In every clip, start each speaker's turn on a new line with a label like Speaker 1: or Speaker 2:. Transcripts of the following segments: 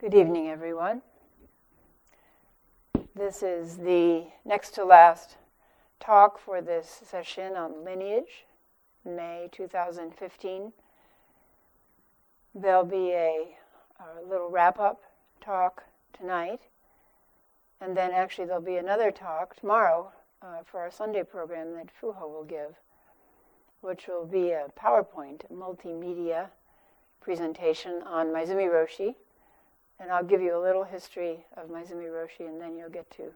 Speaker 1: Good evening, everyone. This is the next to last talk for this session on lineage, May 2015. There'll be a, a little wrap up talk tonight, and then actually there'll be another talk tomorrow uh, for our Sunday program that Fuho will give, which will be a PowerPoint, multimedia presentation on Maezumi Roshi and I'll give you a little history of Maezumi Roshi, and then you'll get to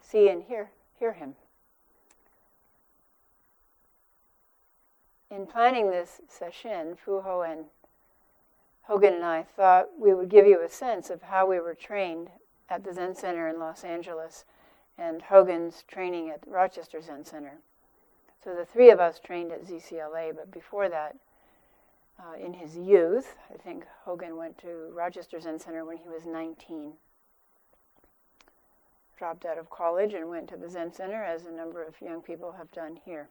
Speaker 1: see and hear, hear him. In planning this session, Fuho and Hogen and I thought we would give you a sense of how we were trained at the Zen Center in Los Angeles and Hogen's training at Rochester Zen Center. So the three of us trained at ZCLA, but before that, uh, in his youth. I think Hogen went to Rochester Zen Center when he was 19. Dropped out of college and went to the Zen Center, as a number of young people have done here.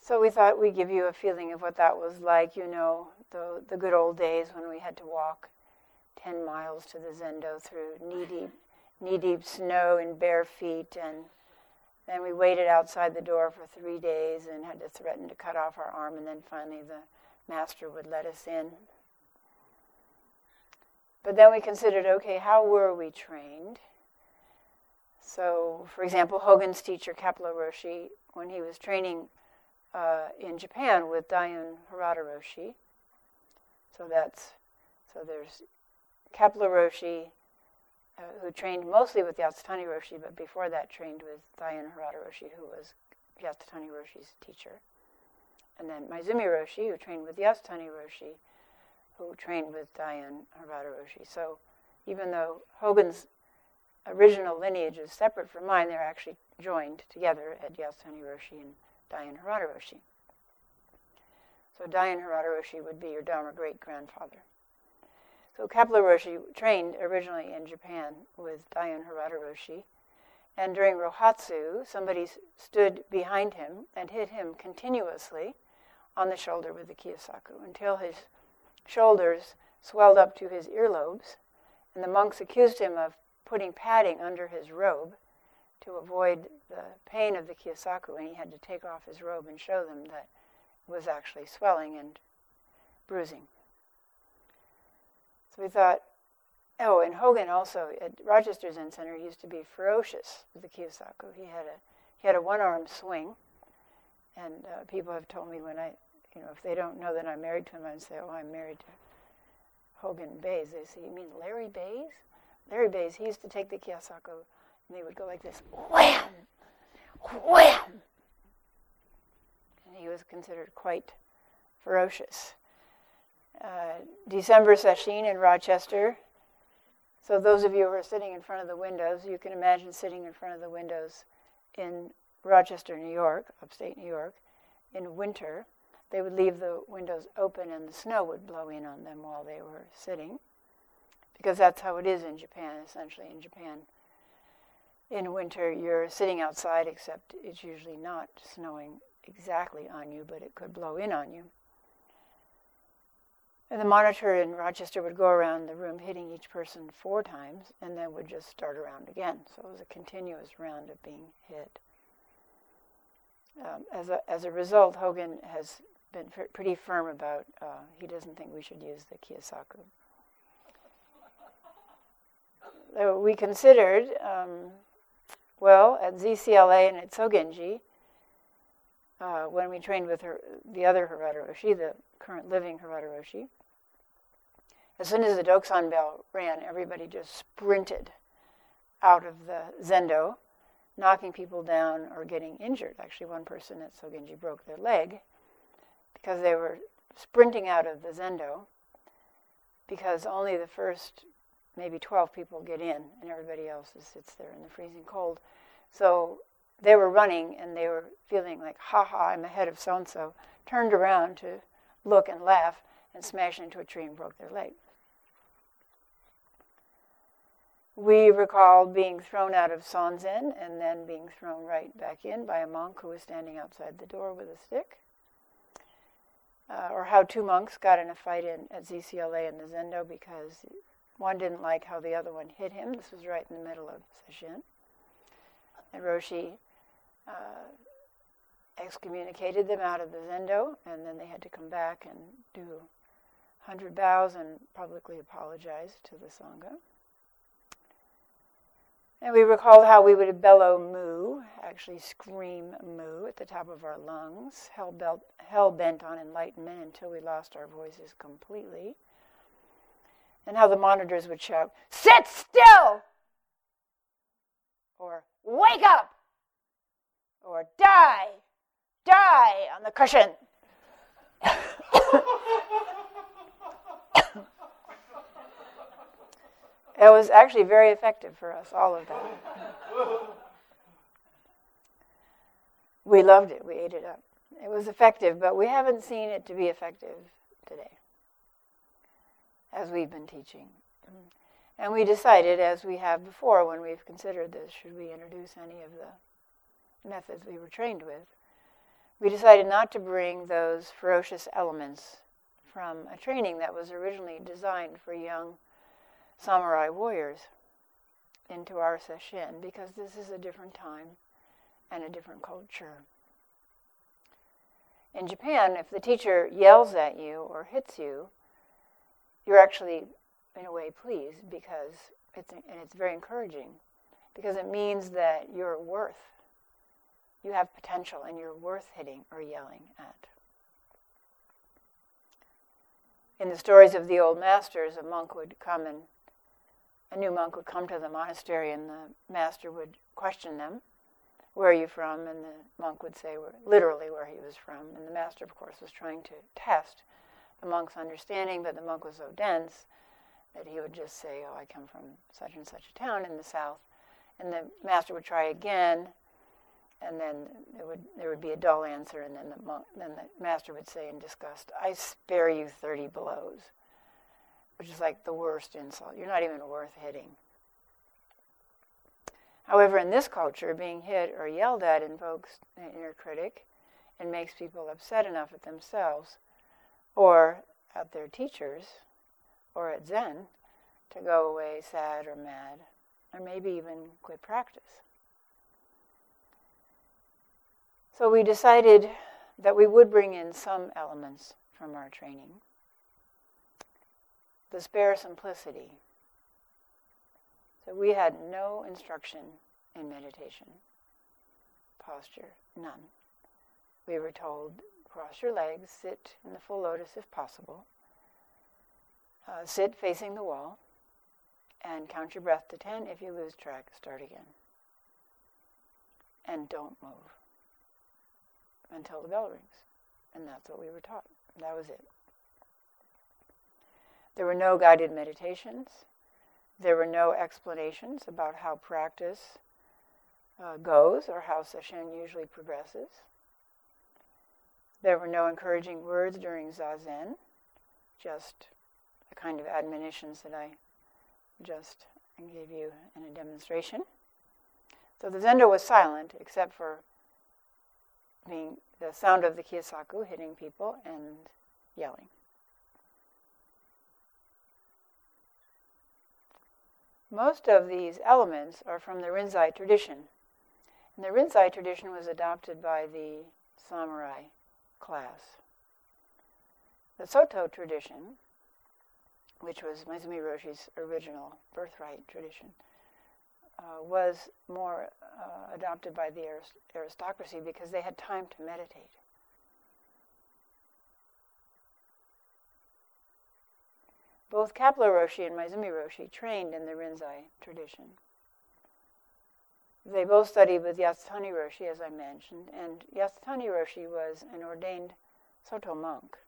Speaker 1: So we thought we'd give you a feeling of what that was like, you know, the, the good old days when we had to walk 10 miles to the Zendo through knee-deep, knee-deep snow and bare feet and then we waited outside the door for three days and had to threaten to cut off our arm, and then finally the master would let us in. But then we considered okay, how were we trained? So, for example, Hogen's teacher, Kapleau Roshi, when he was training uh, in Japan with Daiun Harada Roshi, so that's so there's Kapleau Roshi, uh, who trained mostly with Yasutani Roshi, but before that trained with Daiun Harada Roshi, who was Yasutani Roshi's teacher. And then Maezumi Roshi, who trained with Yasutani Roshi, who trained with Daiun Harada Roshi. So even though Hogen's original lineage is separate from mine, they're actually joined together at Yasutani Roshi and Daiun Harada Roshi. So Daiun Harada Roshi would be your Dharma great grandfather. So Kapleau Roshi trained originally in Japan with Harada Roshi. And during Rohatsu, somebody stood behind him and hit him continuously on the shoulder with the Kyosaku until his shoulders swelled up to his earlobes. And the monks accused him of putting padding under his robe to avoid the pain of the Kyosaku. And he had to take off his robe and show them that it was actually swelling and bruising. So we thought, oh, and Hogen also at Rochester Zen Center used to be ferocious with the Kyosaku. He had a he had a one-arm swing, and uh, people have told me when I, you know, if they don't know that I'm married to him, I say, oh, I'm married to Hogen Bays. They say, you mean Larry Bays? Larry Bays, he used to take the Kyosaku, and he would go like this, wham, wham. And he was considered quite ferocious. Uh, December session in Rochester. So those of you who are sitting in front of the windows, you can imagine sitting in front of the windows in Rochester, New York, upstate New York, in winter. They would leave the windows open and the snow would blow in on them while they were sitting. Because that's how it is in Japan, essentially in Japan. In winter, you're sitting outside, except it's usually not snowing exactly on you, but it could blow in on you. And the monitor in Rochester would go around the room hitting each person four times and then would just start around again. So it was a continuous round of being hit. Um, as, a, as a result, Hogen has been pretty firm about uh, he doesn't think we should use the Kyosaku. So we considered, um, well, at ZCLA and at Sogenji, uh, when we trained with her, the other Harada Roshi, the current living Harada Roshi, as soon as the Dokusan bell ran, everybody just sprinted out of the zendo, knocking people down or getting injured. Actually, one person at Sogenji broke their leg because they were sprinting out of the zendo because only the first maybe 12 people get in and everybody else sits there in the freezing cold. So they were running and they were feeling like, ha ha, I'm ahead of so and so, turned around to look and laugh and smashed into a tree and broke their leg. We recall being thrown out of Sanzen and then being thrown right back in by a monk who was standing outside the door with a stick. uh, or how two monks got in a fight in, at ZCLA in the Zendo because one didn't like how the other one hit him. This was right in the middle of Sesshin. And Roshi uh, excommunicated them out of the Zendo, and then they had to come back and do 100 bows and publicly apologize to the Sangha. And we recalled how we would bellow moo, actually scream moo at the top of our lungs, hell, bent on enlightenment until we lost our voices completely. And how the monitors would shout, Sit still! Or wake up! Or die! Die on the cushion! It was actually very effective for us, all of that. we loved it, we ate it up. It was effective, but we haven't seen it to be effective today, as we've been teaching. And we decided, as we have before when we've considered this, should we introduce any of the methods we were trained with, we decided not to bring those ferocious elements from a training that was originally designed for young samurai warriors into our sesshin because this is a different time and a different culture. In Japan, if the teacher yells at you or hits you, you're actually, in a way, pleased because it's, and it's very encouraging because it means that you're worth, you have potential and you're worth hitting or yelling at. In the stories of the old masters, a monk would come and a new monk would come to the monastery and the master would question them, Where are you from? And the monk would say literally where he was from. And the master, of course, was trying to test the monk's understanding, but the monk was so dense that he would just say, Oh, I come from such and such a town in the south. And the master would try again, and then there would there would be a dull answer, and then the monk, then the master would say in disgust, "I spare you thirty blows." Which is like the worst insult. You're not even worth hitting. However, in this culture, being hit or yelled at invokes an inner critic and makes people upset enough at themselves or at their teachers or at Zen to go away sad or mad or maybe even quit practice. So we decided that we would bring in some elements from our training the spare simplicity. So we had no instruction in meditation, posture, none. We were told cross your legs, sit in the full lotus if possible, uh, sit facing the wall, and count your breath to 10. If you lose track, start again. And don't move until the bell rings. And that's what we were taught. That was it. There were no guided meditations. There were no explanations about how practice uh, goes or how sesshin usually progresses. There were no encouraging words during zazen, just the kind of admonitions that I just gave you in a demonstration. So the zendo was silent except for being the sound of the kyosaku hitting people and yelling. Most of these elements are from the Rinzai tradition. And the Rinzai tradition was adopted by the samurai class. The Soto tradition, which was Maezumi Roshi's original birthright tradition, uh, was more uh, adopted by the arist- aristocracy because they had time to meditate. Both Kapleau Roshi and Maezumi Roshi trained in the Rinzai tradition. They both studied with Yasutani Roshi, as I mentioned, and Yasutani Roshi was an ordained Soto monk.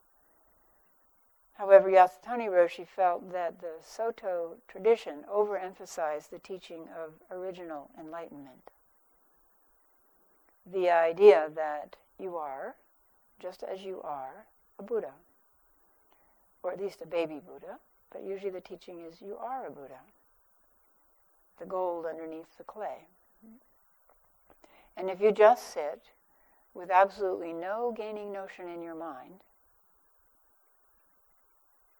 Speaker 1: However, Yasutani Roshi felt that the Soto tradition overemphasized the teaching of original enlightenment. The idea that you are, just as you are, a Buddha, or at least a baby Buddha, but usually the teaching is you are a Buddha, the gold underneath the clay. And if you just sit with absolutely no gaining notion in your mind,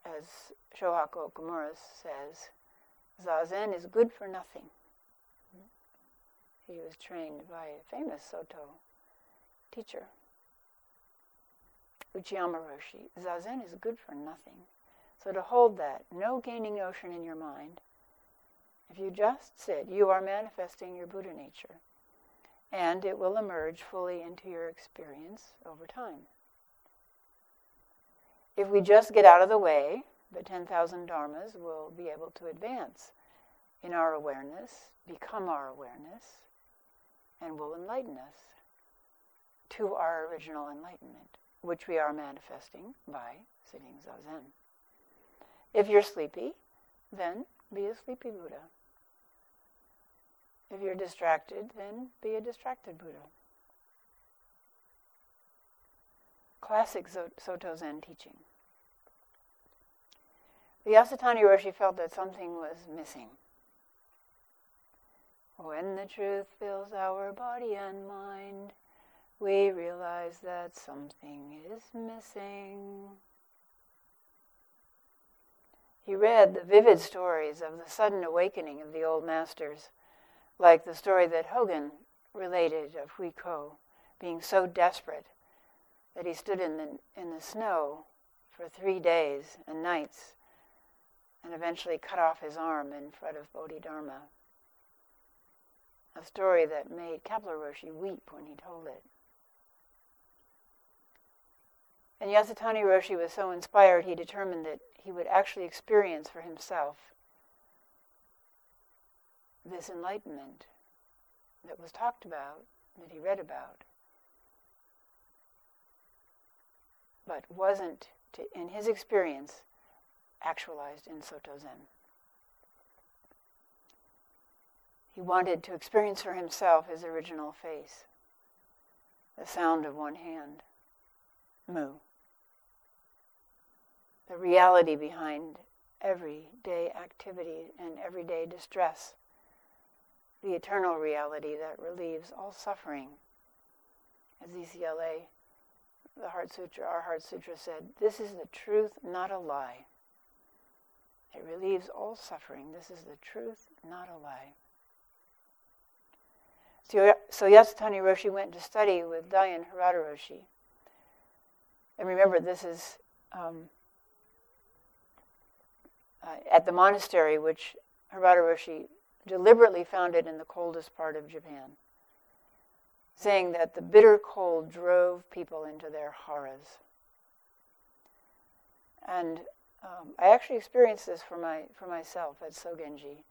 Speaker 1: as Shohaku Okumura says, Zazen is good for nothing. He was trained by a famous Soto teacher, Uchiyama Roshi. Zazen is good for nothing. So to hold that, no gaining notion in your mind, if you just sit, you are manifesting your Buddha nature. And it will emerge fully into your experience over time. If we just get out of the way, the 10,000 dharmas will be able to advance in our awareness, become our awareness, and will enlighten us to our original enlightenment, which we are manifesting by sitting zazen. If you're sleepy, then be a sleepy Buddha. If you're distracted, then be a distracted Buddha. Classic Soto Zen teaching. Yasutani Roshi felt that something was missing. When the truth fills our body and mind, we realize that something is missing. He read the vivid stories of the sudden awakening of the old masters, like the story that Hogen related of Hui Ko being so desperate that he stood in the, in the snow for three days and nights and eventually cut off his arm in front of Bodhidharma. A story that made Kapleau Roshi weep when he told it. And Yasutani Roshi was so inspired, he determined that he would actually experience for himself this enlightenment that was talked about, that he read about, but wasn't, to, in his experience, actualized in Soto Zen. He wanted to experience for himself his original face, the sound of one hand, mu, the reality behind everyday activity and everyday distress, the eternal reality that relieves all suffering. As ZCLA, the Heart Sutra, our Heart Sutra said, this is the truth, not a lie. It relieves all suffering. This is the truth, not a lie. So, so Yasutani Roshi went to study with Daiun Harada Roshi. And remember, this is um, uh, at the monastery which Harada Roshi deliberately founded in the coldest part of Japan, saying that the bitter cold drove people into their haras. And um, I actually experienced this for my for myself at Sogenji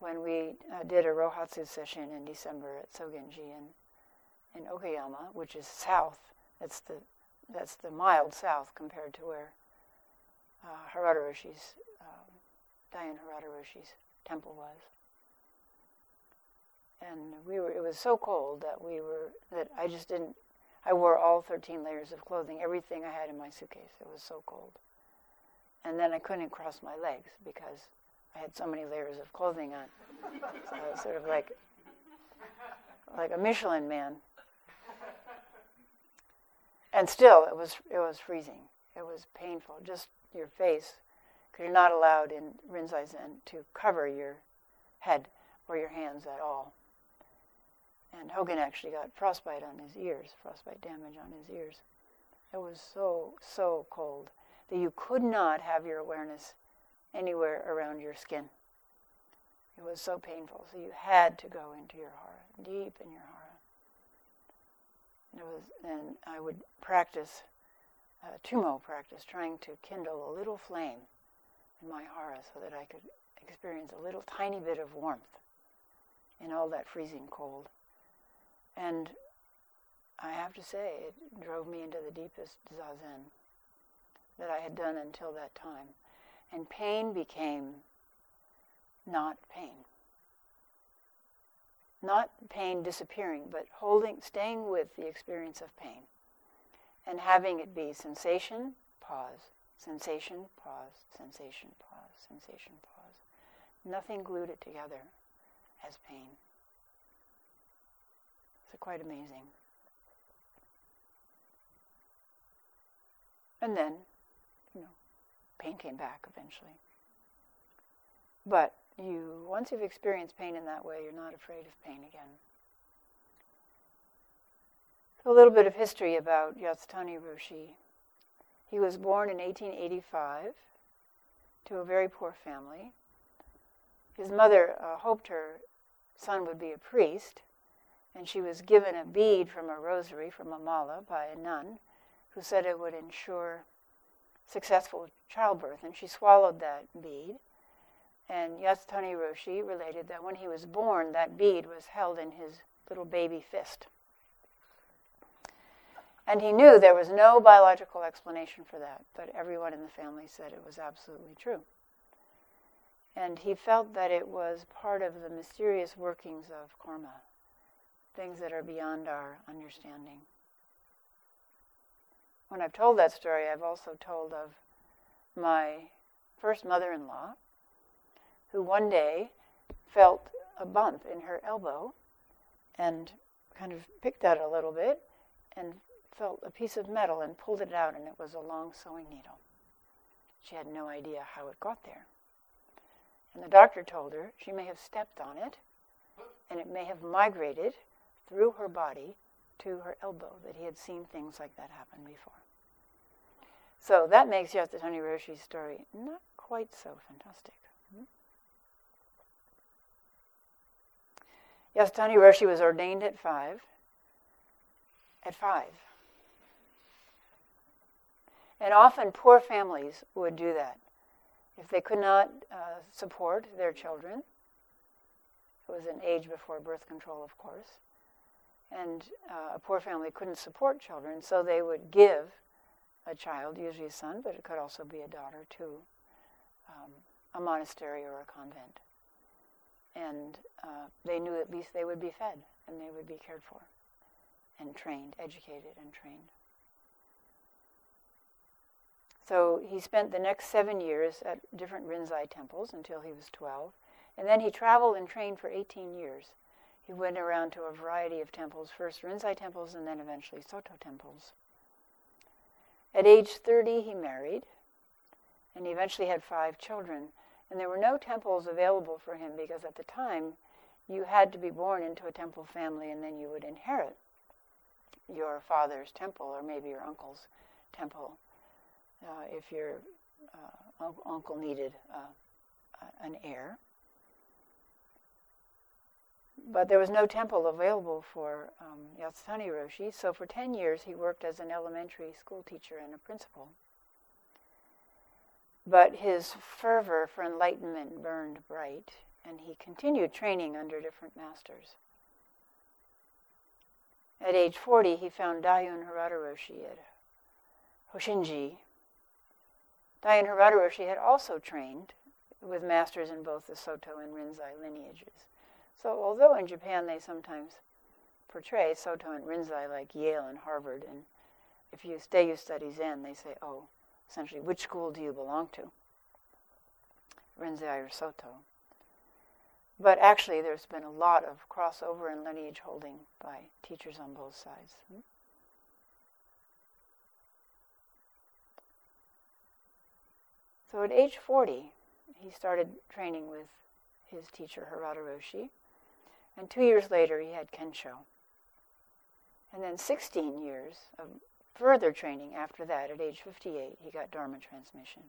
Speaker 1: when we uh, did a Rohatsu session in December at Sogenji in in Okayama, which is south. That's the that's the mild south compared to where uh, Harada Roshi's um, Daiun Harada Roshi's temple was. And we were. It was so cold that we were that I just didn't. I wore all 13 layers of clothing, everything I had in my suitcase. It was so cold and then I couldn't cross my legs because I had so many layers of clothing on. So I was sort of like like a Michelin man. And still, it was it was freezing. It was painful. Just your face, because you're not allowed in Rinzai Zen to cover your head or your hands at all. And Hogen actually got frostbite on his ears, frostbite damage on his ears. It was so so cold that you could not have your awareness anywhere around your skin. It was so painful. So you had to go into your hara, deep in your hara. And, it was, and I would practice, uh, tumo practice, trying to kindle a little flame in my hara so that I could experience a little tiny bit of warmth in all that freezing cold. And I have to say, it drove me into the deepest zazen that I had done until that time. And pain became not pain. Not pain disappearing, but holding, staying with the experience of pain and having it be sensation, pause, sensation, pause, sensation, pause, sensation, pause. Nothing glued it together as pain. It's quite amazing. And then you know, pain came back eventually. But you, once you've experienced pain in that way, you're not afraid of pain again. A little bit of history about Yasutani Roshi. He was born in 1885 to a very poor family. His mother uh, hoped her son would be a priest, and she was given a bead from a rosary, from a mala, by a nun who said it would ensure successful childbirth. And she swallowed that bead. And Yasutani Roshi related that when he was born, that bead was held in his little baby fist. And he knew there was no biological explanation for that, but everyone in the family said it was absolutely true. And he felt that it was part of the mysterious workings of karma, things that are beyond our understanding. When I've told that story, I've also told of my first mother in law, who one day felt a bump in her elbow and kind of picked at it a little bit and felt a piece of metal and pulled it out, and it was a long sewing needle. She had no idea how it got there. And the doctor told her she may have stepped on it, and it may have migrated through her body to her elbow, that he had seen things like that happen before. So that makes Yasutani Roshi's story not quite so fantastic. Hmm? Yasutani Roshi was ordained at five. At five. And often poor families would do that. If they could not uh, support their children, it was an age before birth control, of course, and uh, a poor family couldn't support children, so they would give a child, usually a son, but it could also be a daughter, to um, a monastery or a convent. And uh, they knew at least they would be fed and they would be cared for and trained, educated and trained. So he spent the next seven years at different Rinzai temples until he was 12. And then he traveled and trained for 18 years. He went around to a variety of temples, first Rinzai temples and then eventually Soto temples. At age 30, he married, and he eventually had five children. And there were no temples available for him because at the time you had to be born into a temple family and then you would inherit your father's temple or maybe your uncle's temple uh, if your uh, uncle needed uh, an heir. But there was no temple available for um, Yasutani Roshi, so for 10 years he worked as an elementary school teacher and a principal. But his fervor for enlightenment burned bright, and he continued training under different masters. At age 40, he found Daiun Harada Roshi at Hoshinji, Daiun Harada Roshi had also trained with masters in both the Soto and Rinzai lineages. So, although in Japan they sometimes portray Soto and Rinzai like Yale and Harvard, and if you stay you study Zen, they say, oh, essentially, which school do you belong to? Rinzai or Soto. But actually, there's been a lot of crossover and lineage holding by teachers on both sides. Hmm? So at age 40, he started training with his teacher, Harada Roshi. And two years later, he had Kensho. And then 16 years of further training after that, at age 58, he got Dharma transmission.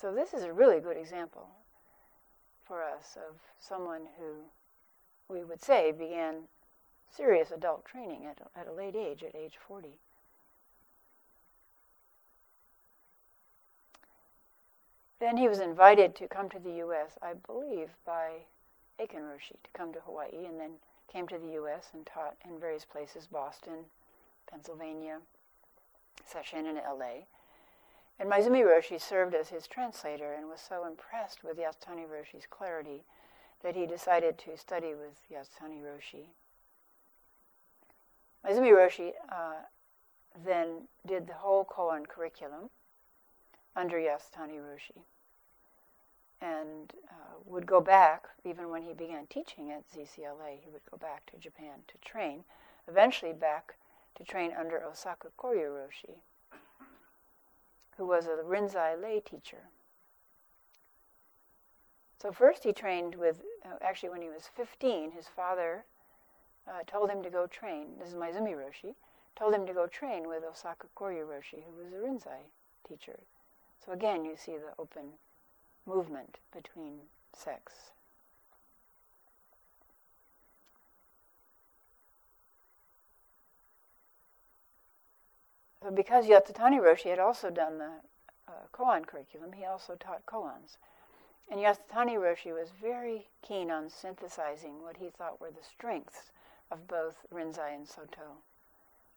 Speaker 1: So this is a really good example for us of someone who we would say began serious adult training at, at a late age, at age 40. Then he was invited to come to the U.S., I believe, by Aitken Roshi to come to Hawaii, and then came to the U.S. and taught in various places Boston, Pennsylvania, Session in L.A. And Maezumi Roshi served as his translator and was so impressed with Yasutani Roshi's clarity that he decided to study with Yasutani Roshi. Maezumi Roshi uh, then did the whole koan curriculum under Yasutani Roshi and uh, would go back, even when he began teaching at ZCLA, he would go back to Japan to train, eventually back to train under Osaka Koryu Roshi, who was a Rinzai lay teacher. So first he trained with, uh, actually when he was 15, his father uh, told him to go train. This is Maezumi Roshi. Told him to go train with Osaka Koryu Roshi, who was a Rinzai teacher. So again, you see the open movement between sects. So because Yasutani Roshi had also done the uh, koan curriculum, he also taught koans. And Yasutani Roshi was very keen on synthesizing what he thought were the strengths of both Rinzai and Soto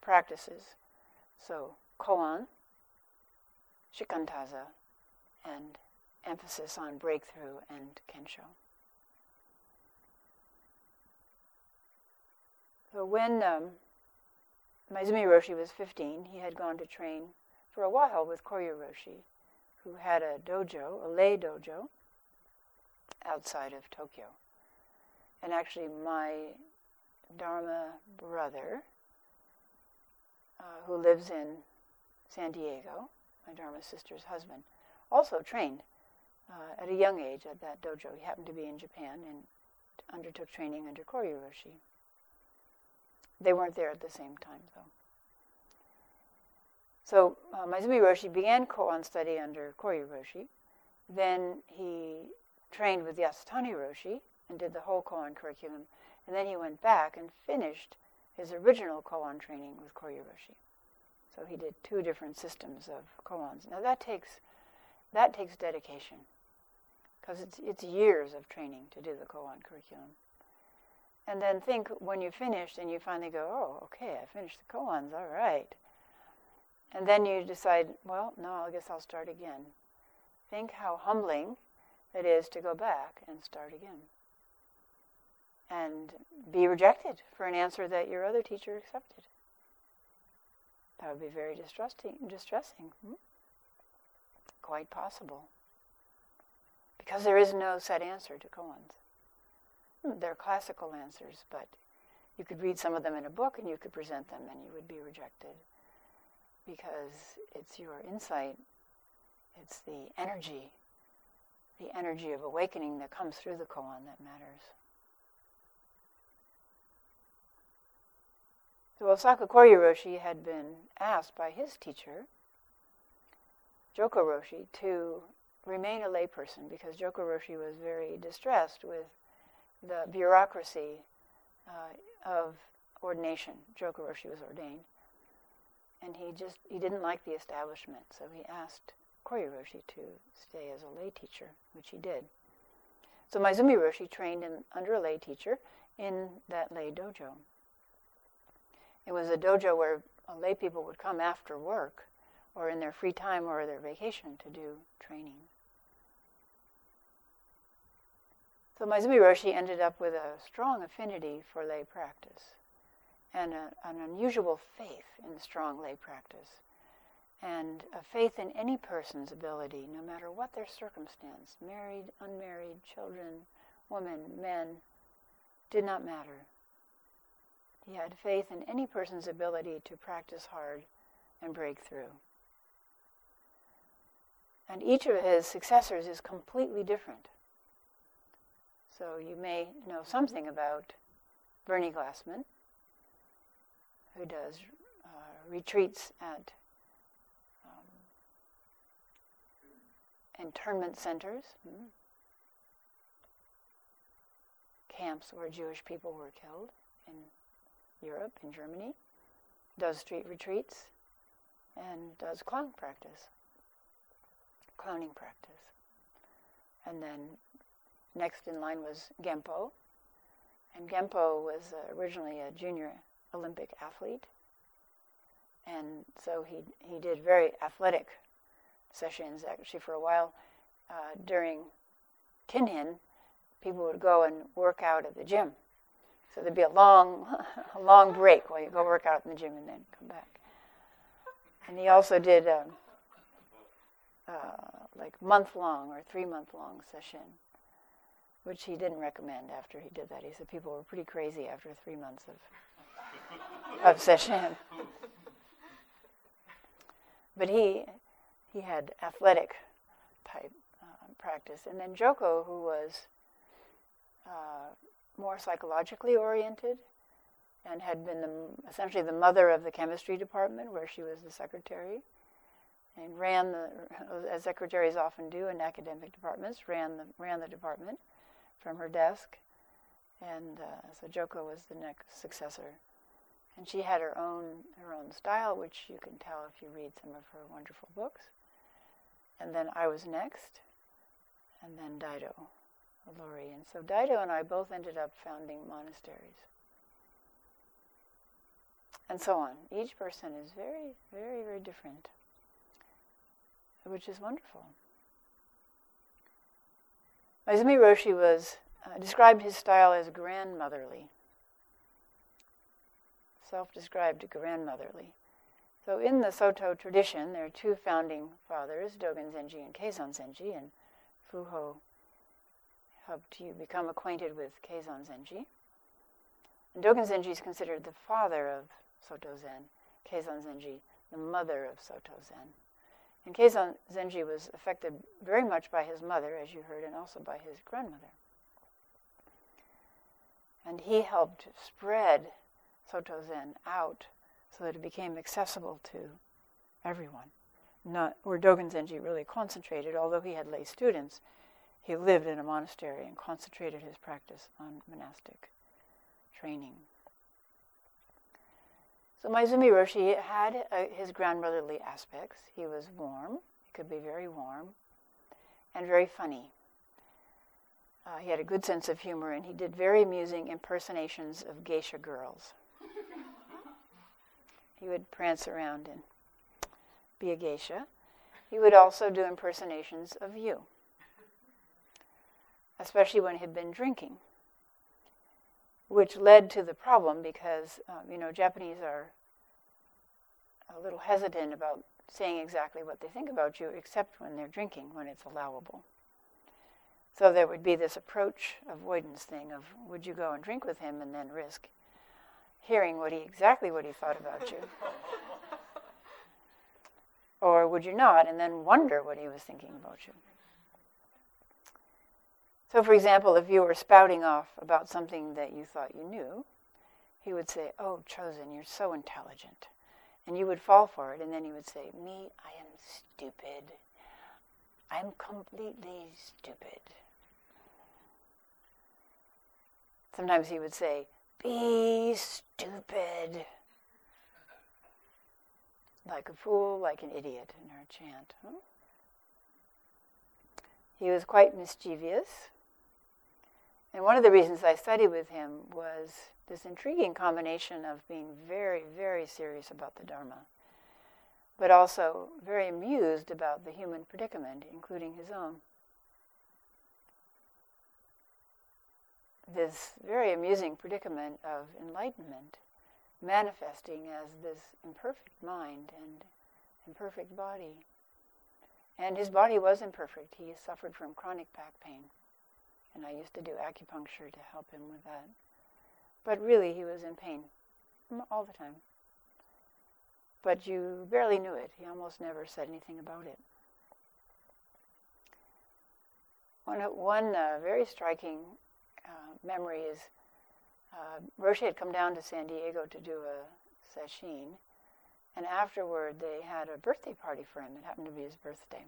Speaker 1: practices. So, koan, shikantaza, and emphasis on breakthrough and kensho. So when um, Maezumi Roshi was 15, he had gone to train for a while with Koryu Roshi, who had a dojo, a lay dojo, outside of Tokyo. And actually, my Dharma brother, uh, who lives in San Diego, my Dharma sister's husband, also trained uh, at a young age at that dojo. He happened to be in Japan and undertook training under Koryu Roshi. They weren't there at the same time, though. So uh, Maezumi Roshi began koan study under Koryu Roshi. Then he trained with Yasutani Roshi and did the whole koan curriculum. And then he went back and finished his original koan training with Koryu Roshi. So he did two different systems of koans. Now that takes that takes dedication because it's it's years of training to do the koan curriculum. And then think when you finished and you finally go, oh, okay, I finished the koans, all right. And then you decide, well, no, I guess I'll start again. Think how humbling it is to go back and start again. And be rejected for an answer that your other teacher accepted. That would be very distressing. distressing. Hmm? Quite possible. Because there is no set answer to koans. Hmm, they're classical answers, but you could read some of them in a book and you could present them and you would be rejected. Because it's your insight, it's the energy the energy of awakening that comes through the koan that matters. So Osaka Koryu Roshi had been asked by his teacher, Joko Roshi, to remain a layperson because Joko Roshi was very distressed with the bureaucracy uh, of ordination. Joko Roshi was ordained. And he just he didn't like the establishment, so he asked Koryu Roshi to stay as a lay teacher, which he did. So Maezumi Roshi trained in, under a lay teacher in that lay dojo. It was a dojo where lay people would come after work or in their free time or their vacation to do training. So Maezumi Roshi ended up with a strong affinity for lay practice and a, an unusual faith in strong lay practice and a faith in any person's ability, no matter what their circumstance married, unmarried, children, women, men did not matter. He had faith in any person's ability to practice hard and break through. And each of his successors is completely different. So you may know something about Bernie Glassman, who does uh, retreats at internment centers, hmm, camps where Jewish people were killed in Europe, in Germany, does street retreats, and does clown practice, clowning practice. And then next in line was Genpo, and Genpo was uh, originally a junior Olympic athlete, and so he he did very athletic sessions actually for a while uh, during Kinhin, people would go and work out at the gym. So there'd be a long, a long break while you go work out in the gym and then come back. And he also did um, uh, like month long or three month long session, which he didn't recommend after he did that. He said people were pretty crazy after three months of of session. But he he had athletic type uh, practice. And then Joko, who was uh, more psychologically oriented and had been the, essentially the mother of the chemistry department, where she was the secretary, and ran the, as secretaries often do in academic departments, ran the, ran the department from her desk. And uh, so Joko was the next successor. And she had her own, her own style, which you can tell if you read some of her wonderful books. And then I was next, and then Daido, Loori. And so Daido and I both ended up founding monasteries. And so on. Each person is very, very, very different which is wonderful. Maezumi Roshi was uh, described his style as grandmotherly, self-described grandmotherly. So in the Soto tradition, there are two founding fathers, Dogen Zenji and Keizan Zenji, and Fuho helped you become acquainted with Keizan Zenji. And Dogen Zenji is considered the father of Soto Zen, Keizan Zenji, the mother of Soto Zen. And Keizan Zenji was affected very much by his mother, as you heard, and also by his grandmother. And he helped spread Soto Zen out so that it became accessible to everyone. Not where Dogen Zenji really concentrated, although he had lay students, he lived in a monastery and concentrated his practice on monastic training. So Maezumi Roshi had uh, his grandmotherly aspects. He was warm, he could be very warm, and very funny. Uh, he had a good sense of humor, and he did very amusing impersonations of geisha girls. he would prance around and be a geisha. He would also do impersonations of you, especially when he had been drinking which led to the problem because um, you know Japanese are a little hesitant about saying exactly what they think about you, except when they're drinking, when it's allowable. So there would be this approach avoidance thing of would you go and drink with him and then risk hearing what he exactly what he thought about you, or would you not and then wonder what he was thinking about you. So, for example, if you were spouting off about something that you thought you knew, he would say, Oh, Chozen, you're so intelligent. And you would fall for it, and then he would say, Me, I am stupid. I'm completely stupid. Sometimes he would say, Be stupid. Like a fool, like an idiot in our chant. Huh? He was quite mischievous. And one of the reasons I studied with him was this intriguing combination of being very, very serious about the Dharma, but also very amused about the human predicament, including his own. This very amusing predicament of enlightenment manifesting as this imperfect mind and imperfect body. And his body was imperfect. He suffered from chronic back pain. And I used to do acupuncture to help him with that. But really, he was in pain all the time. But you barely knew it. He almost never said anything about it. One, one uh, very striking uh, memory is uh, Roshi had come down to San Diego to do a sesshin, and afterward they had a birthday party for him. It happened to be his birthday.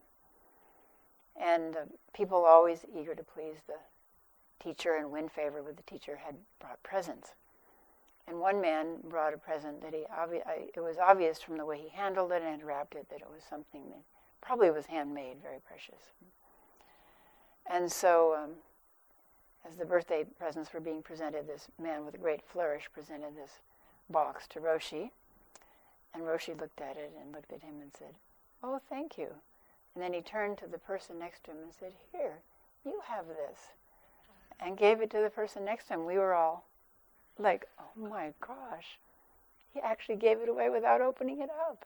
Speaker 1: And uh, people always eager to please the teacher and win favor with the teacher had brought presents. And one man brought a present that he obvi- I, it was obvious from the way he handled it and wrapped it that it was something that probably was handmade, very precious. And so, um, as the birthday presents were being presented, this man with a great flourish presented this box to Roshi. And Roshi looked at it and looked at him and said, Oh, thank you. And then he turned to the person next to him and said, Here, you have this and gave it to the person next to him. We were all like, oh my gosh, he actually gave it away without opening it up.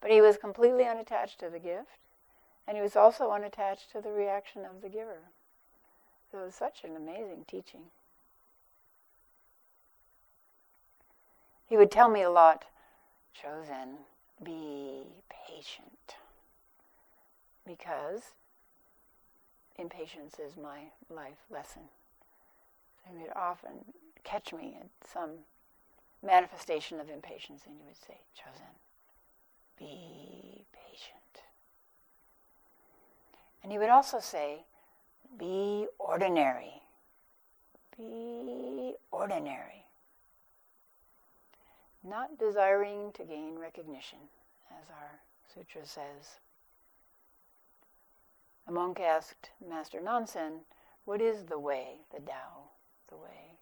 Speaker 1: But he was completely unattached to the gift, and he was also unattached to the reaction of the giver. So it was such an amazing teaching. He would tell me a lot, Chozen, be patient. Because impatience is my life lesson. So he would often catch me at some manifestation of impatience, and he would say, Chozen, be patient. And he would also say, be ordinary. Be ordinary. Not desiring to gain recognition, as our sutra says. A monk asked Master Nansen, What is the way, the Tao, the way?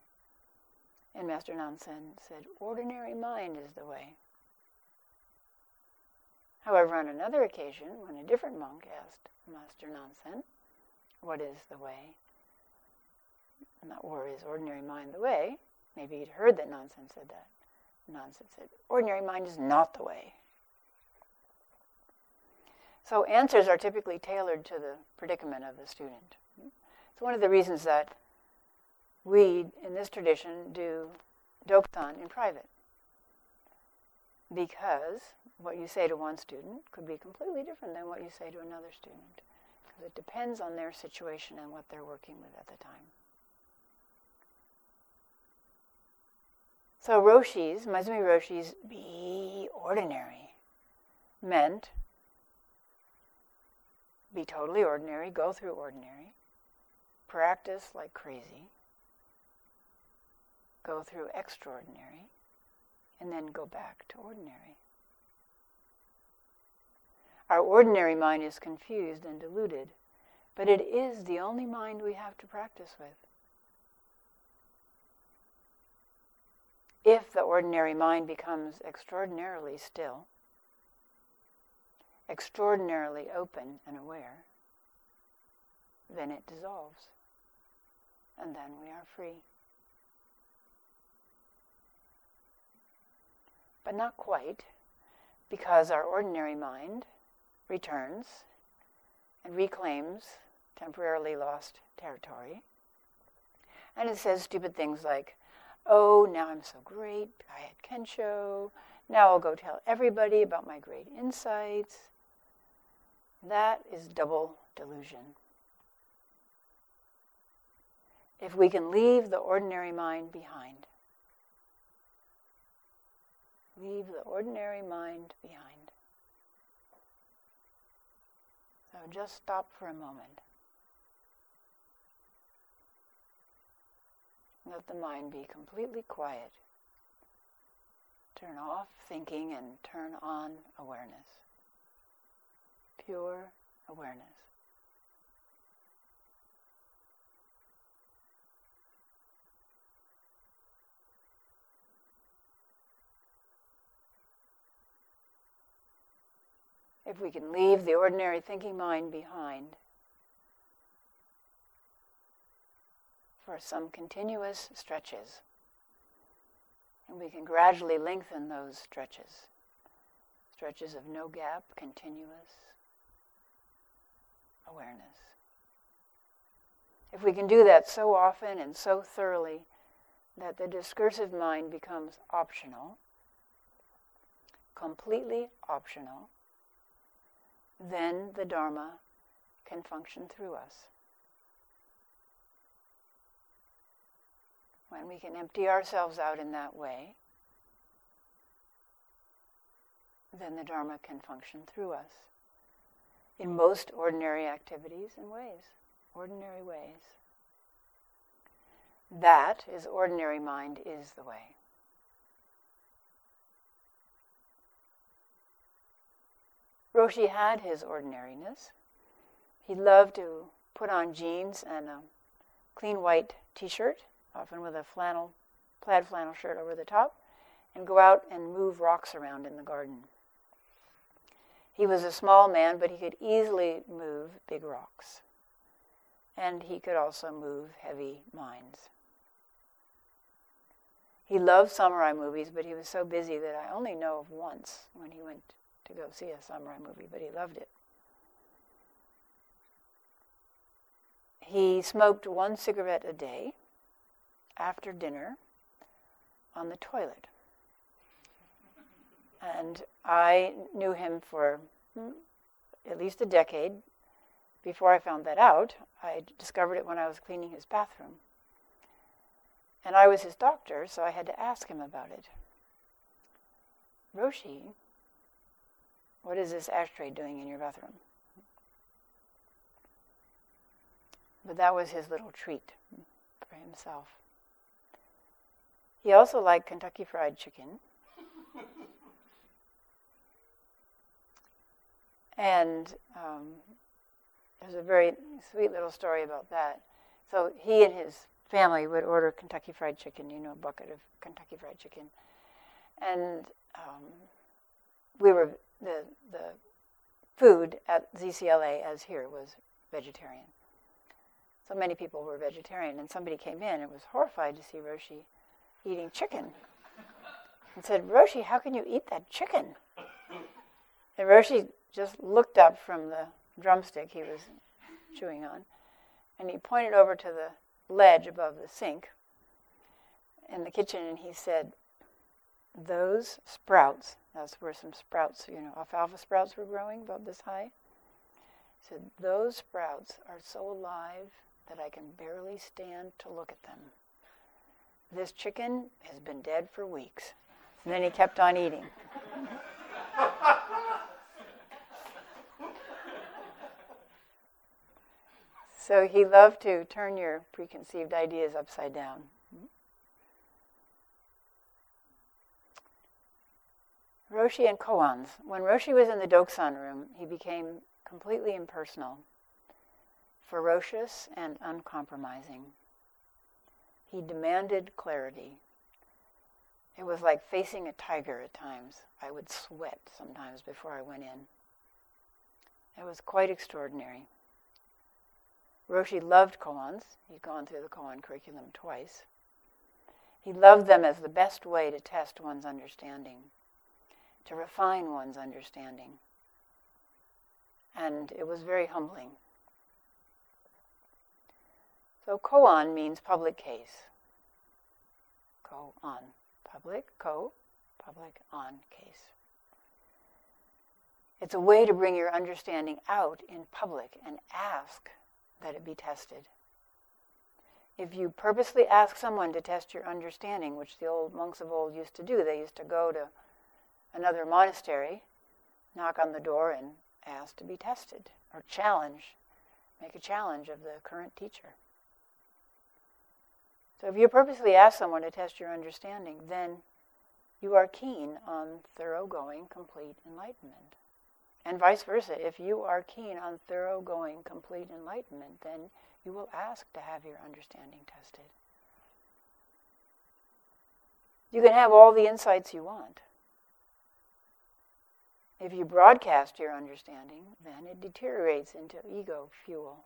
Speaker 1: And Master Nansen said, Ordinary mind is the way. However, on another occasion, when a different monk asked Master Nansen, What is the way? Or is ordinary mind the way? Maybe he'd heard that Nansen said that. Nansen said, Ordinary mind is not the way. So answers are typically tailored to the predicament of the student. It's one of the reasons that we, in this tradition, do Dokusan in private. Because what you say to one student could be completely different than what you say to another student. Because it depends on their situation and what they're working with at the time. So Roshi's, Maezumi Roshi's, be ordinary meant be totally ordinary, go through ordinary, practice like crazy, go through extraordinary, and then go back to ordinary. Our ordinary mind is confused and deluded, but it is the only mind we have to practice with. If the ordinary mind becomes extraordinarily still, extraordinarily open and aware, then it dissolves. And then we are free. But not quite, because our ordinary mind returns and reclaims temporarily lost territory. And it says stupid things like, oh, now I'm so great, I had Kensho, now I'll go tell everybody about my great insights. That is double delusion. If we can leave the ordinary mind behind, leave the ordinary mind behind. So just stop for a moment. Let the mind be completely quiet. Turn off thinking and turn on awareness pure awareness. If we can leave the ordinary thinking mind behind for some continuous stretches, and we can gradually lengthen those stretches stretches of no gap, continuous awareness. If we can do that so often and so thoroughly that the discursive mind becomes optional, completely optional, then the Dharma can function through us. When we can empty ourselves out in that way, then the Dharma can function through us in most ordinary activities and ways, ordinary ways. That is ordinary mind is the way. Roshi had his ordinariness. He loved to put on jeans and a clean white t-shirt, often with a flannel, plaid flannel shirt over the top, and go out and move rocks around in the garden. He was a small man, but he could easily move big rocks. And he could also move heavy minds. He loved samurai movies, but he was so busy that I only know of once when he went to go see a samurai movie, but he loved it. He smoked one cigarette a day after dinner on the toilet. And I knew him for hmm, at least a decade before I found that out. I discovered it when I was cleaning his bathroom. And I was his doctor, so I had to ask him about it. Roshi, what is this ashtray doing in your bathroom? But that was his little treat for himself. He also liked Kentucky Fried Chicken. and um, there's a very sweet little story about that. So he and his family would order Kentucky Fried Chicken, you know, a bucket of Kentucky Fried Chicken. And um, we were, the, the food at ZCLA, as here, was vegetarian. So many people were vegetarian, and somebody came in and was horrified to see Roshi eating chicken and said, Roshi, how can you eat that chicken? And Roshi just looked up from the drumstick he was chewing on, and he pointed over to the ledge above the sink in the kitchen, and he said, those sprouts, that's where some sprouts, you know, alfalfa sprouts were growing about this high. He said, those sprouts are so alive that I can barely stand to look at them. This chicken has been dead for weeks. And then he kept on eating. So he loved to turn your preconceived ideas upside down. Roshi and koans. When Roshi was in the Dokusan room, he became completely impersonal, ferocious and uncompromising. He demanded clarity. It was like facing a tiger at times. I would sweat sometimes before I went in. It was quite extraordinary. Roshi loved koans. He'd gone through the koan curriculum twice. He loved them as the best way to test one's understanding, to refine one's understanding. And it was very humbling. So koan means public case. Ko on. Public, ko, public, on case. It's a way to bring your understanding out in public and ask that it be tested. If you purposely ask someone to test your understanding, which the old monks of old used to do, they used to go to another monastery, knock on the door, and ask to be tested or challenge, make a challenge of the current teacher. So if you purposely ask someone to test your understanding, then you are keen on thoroughgoing complete enlightenment. And vice versa, if you are keen on thoroughgoing complete enlightenment, then you will ask to have your understanding tested. You can have all the insights you want. If you broadcast your understanding, then it deteriorates into ego fuel.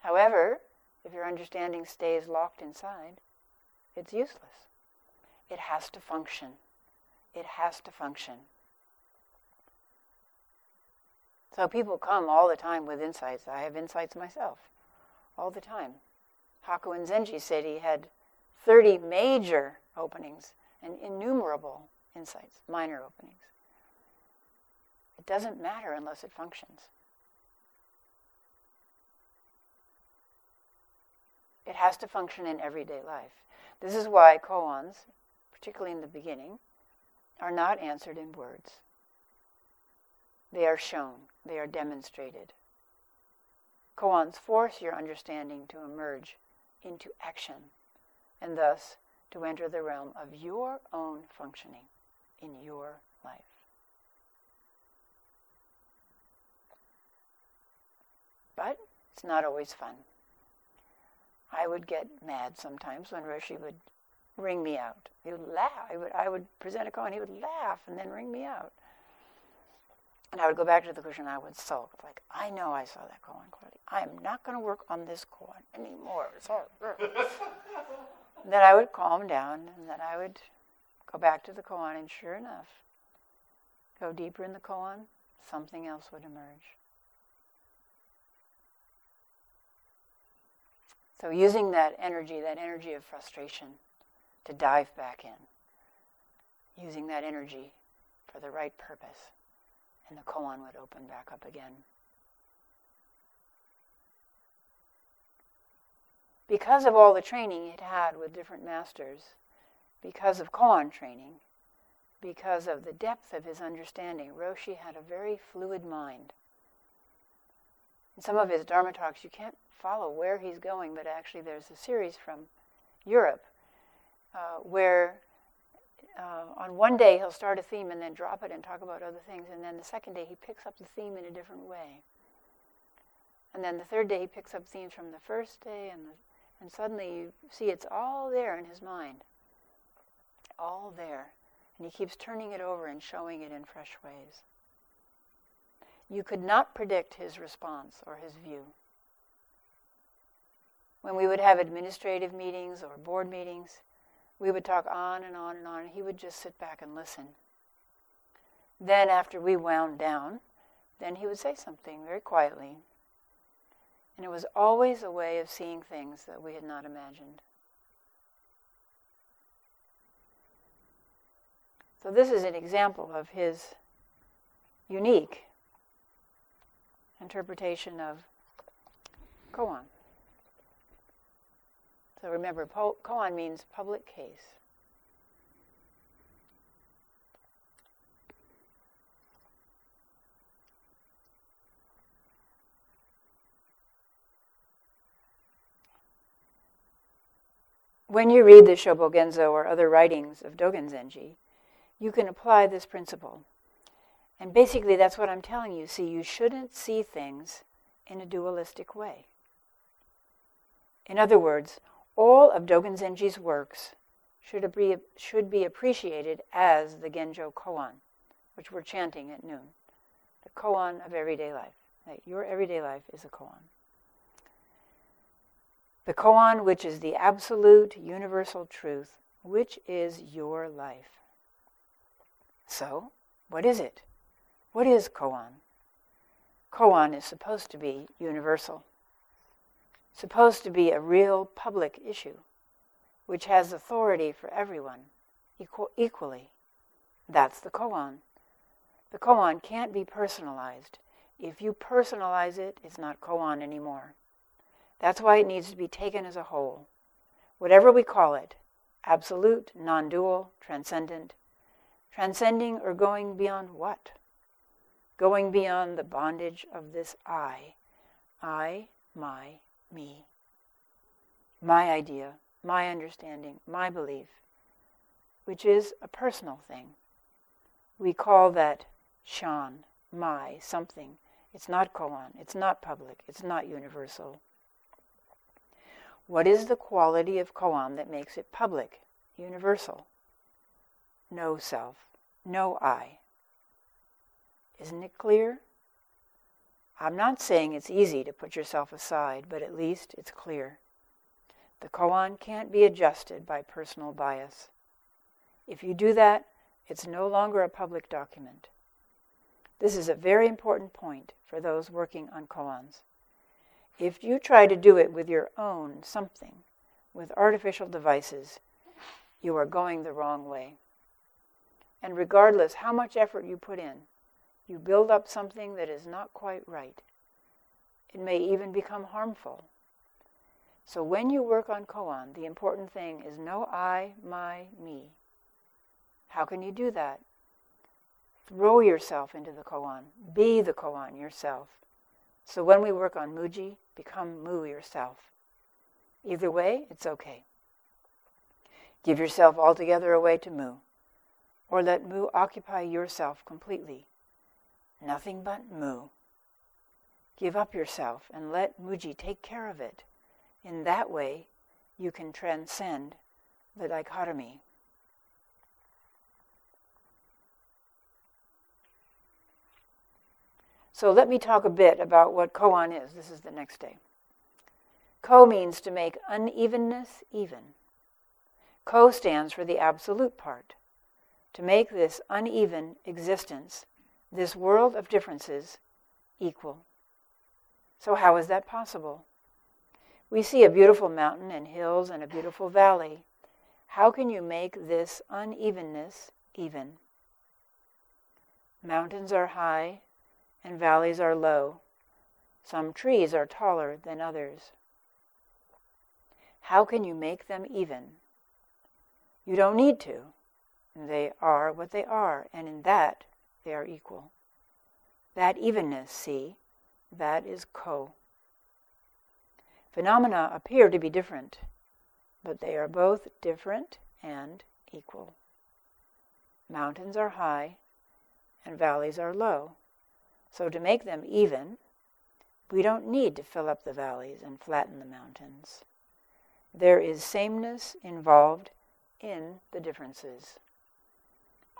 Speaker 1: However, if your understanding stays locked inside, it's useless. It has to function. It has to function. So people come all the time with insights. I have insights myself, all the time. Hakuin Zenji said he had 30 major openings and innumerable insights, minor openings. It doesn't matter unless it functions. It has to function in everyday life. This is why koans, particularly in the beginning, are not answered in words. They are shown, they are demonstrated. Koans force your understanding to emerge into action and thus to enter the realm of your own functioning in your life. But it's not always fun. I would get mad sometimes when Roshi would ring me out. He would laugh. I would, I would present a koan, he would laugh and then ring me out. And I would go back to the cushion and I would sulk. Like, I know I saw that koan clearly. I am not going to work on this koan anymore. It's hard. then I would calm down and then I would go back to the koan and sure enough, go deeper in the koan, something else would emerge. So, using that energy, that energy of frustration, to dive back in, using that energy for the right purpose, and the koan would open back up again. Because of all the training it had with different masters, because of koan training, because of the depth of his understanding, Roshi had a very fluid mind. In some of his Dharma talks, you can't follow where he's going, but actually, there's a series from Europe uh, where uh, on one day he'll start a theme and then drop it and talk about other things, and then the second day he picks up the theme in a different way. And then the third day he picks up themes from the first day, and, the, and suddenly you see it's all there in his mind. All there. And he keeps turning it over and showing it in fresh ways. You could not predict his response or his view. When we would have administrative meetings or board meetings, we would talk on and on and on, and he would just sit back and listen. Then, after we wound down, then he would say something very quietly. And it was always a way of seeing things that we had not imagined. So, this is an example of his unique interpretation of koan. So remember, po- koan means public case. When you read the Shobogenzo or other writings of Dogen Zenji, you can apply this principle. And basically, that's what I'm telling you. See, you shouldn't see things in a dualistic way. In other words, all of Dogen Zenji's works should be, should be appreciated as the Genjo Koan, which we're chanting at noon. The koan of everyday life. Your everyday life is a koan. The koan, which is the absolute universal truth, which is your life. So, what is it? What is koan? Koan is supposed to be universal supposed to be a real public issue, which has authority for everyone equal, equally. That's the koan. The koan can't be personalized. If you personalize it, it's not koan anymore. That's why it needs to be taken as a whole. Whatever we call it absolute, non dual, transcendent. Transcending or going beyond what? Going beyond the bondage of this I. I, my, me, my idea, my understanding, my belief, which is a personal thing. We call that shan, my, something. It's not koan, it's not public, it's not universal. What is the quality of koan that makes it public, universal? No self, no I. Isn't it clear? I'm not saying it's easy to put yourself aside, but at least it's clear. The koan can't be adjusted by personal bias. If you do that, it's no longer a public document. This is a very important point for those working on koans. If you try to do it with your own something, with artificial devices, you are going the wrong way. And regardless how much effort you put in, you build up something that is not quite right. It may even become harmful. So when you work on koan, the important thing is no I, my, me. How can you do that? Throw yourself into the koan. Be the koan yourself. So when we work on muji, become mu yourself. Either way, it's okay. Give yourself altogether away to mu, or let mu occupy yourself completely nothing but mu. Give up yourself and let Muji take care of it. In that way, you can transcend the dichotomy. So let me talk a bit about what koan is. This is the next day. Ko means to make unevenness even. Ko stands for the absolute part. To make this uneven existence this world of differences equal. So, how is that possible? We see a beautiful mountain and hills and a beautiful valley. How can you make this unevenness even? Mountains are high and valleys are low. Some trees are taller than others. How can you make them even? You don't need to. They are what they are, and in that they are equal. That evenness, see, that is ko. Phenomena appear to be different, but they are both different and equal. Mountains are high and valleys are low. So to make them even, we don't need to fill up the valleys and flatten the mountains. There is sameness involved in the differences.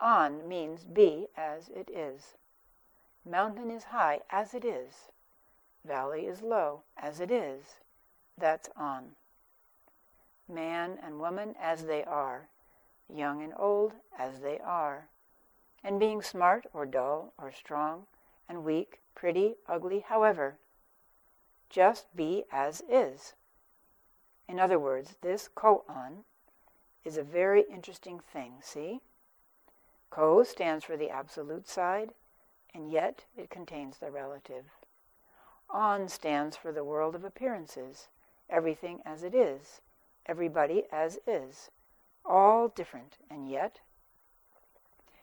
Speaker 1: On means be as it is. Mountain is high as it is. Valley is low as it is. That's on. Man and woman as they are. Young and old as they are. And being smart or dull or strong and weak, pretty, ugly, however. Just be as is. In other words, this koan is a very interesting thing, see? Ko stands for the absolute side, and yet it contains the relative. On stands for the world of appearances, everything as it is, everybody as is, all different, and yet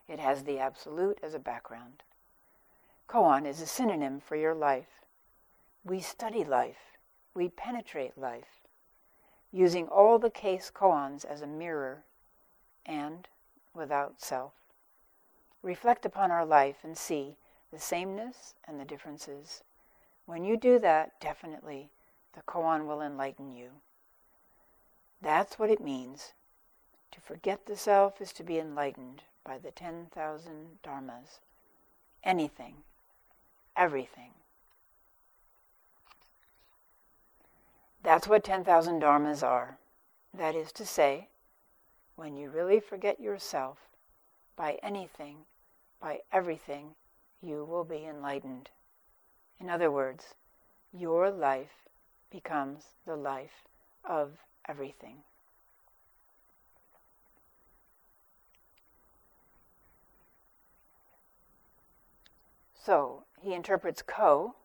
Speaker 1: it has the absolute as a background. Koan is a synonym for your life. We study life, we penetrate life using all the case koans as a mirror and without self. Reflect upon our life and see the sameness and the differences. When you do that, definitely the koan will enlighten you. That's what it means. To forget the self is to be enlightened by the 10,000 dharmas. Anything, everything. That's what 10,000 dharmas are. That is to say, when you really forget yourself, by anything, by everything, you will be enlightened. In other words, your life becomes the life of everything. So he interprets ko,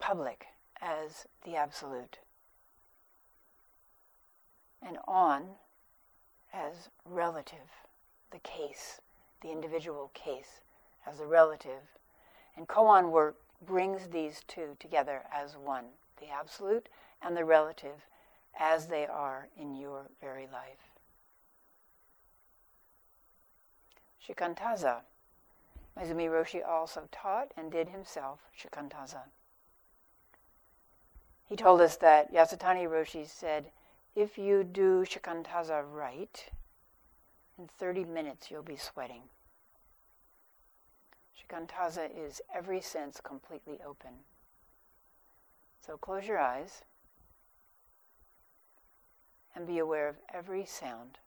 Speaker 1: public as the absolute, and on as relative, the case, the individual case as a relative. And koan work brings these two together as one, the absolute and the relative, as they are in your very life. Shikantaza. Maezumi Roshi also taught and did himself shikantaza. He told us that Yasutani Roshi said, if you do shikantaza right, in 30 minutes you'll be sweating. Shikantaza is every sense completely open. So close your eyes and be aware of every sound,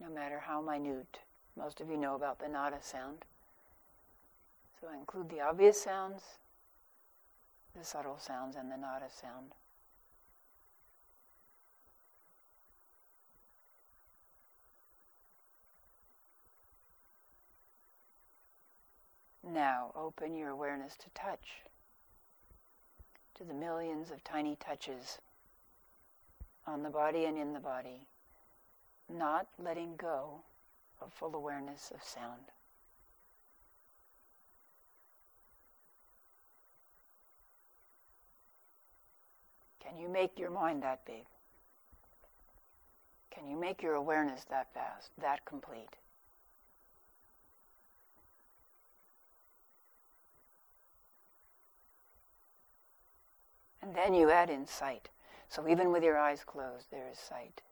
Speaker 1: no matter how minute. Most of you know about the nada sound. So I include the obvious sounds the subtle sounds and the nada sound. Now open your awareness to touch, to the millions of tiny touches on the body and in the body, not letting go of full awareness of sound. Can you make your mind that big? Can you make your awareness that vast, that complete? And then you add in sight. So even with your eyes closed, there is sight.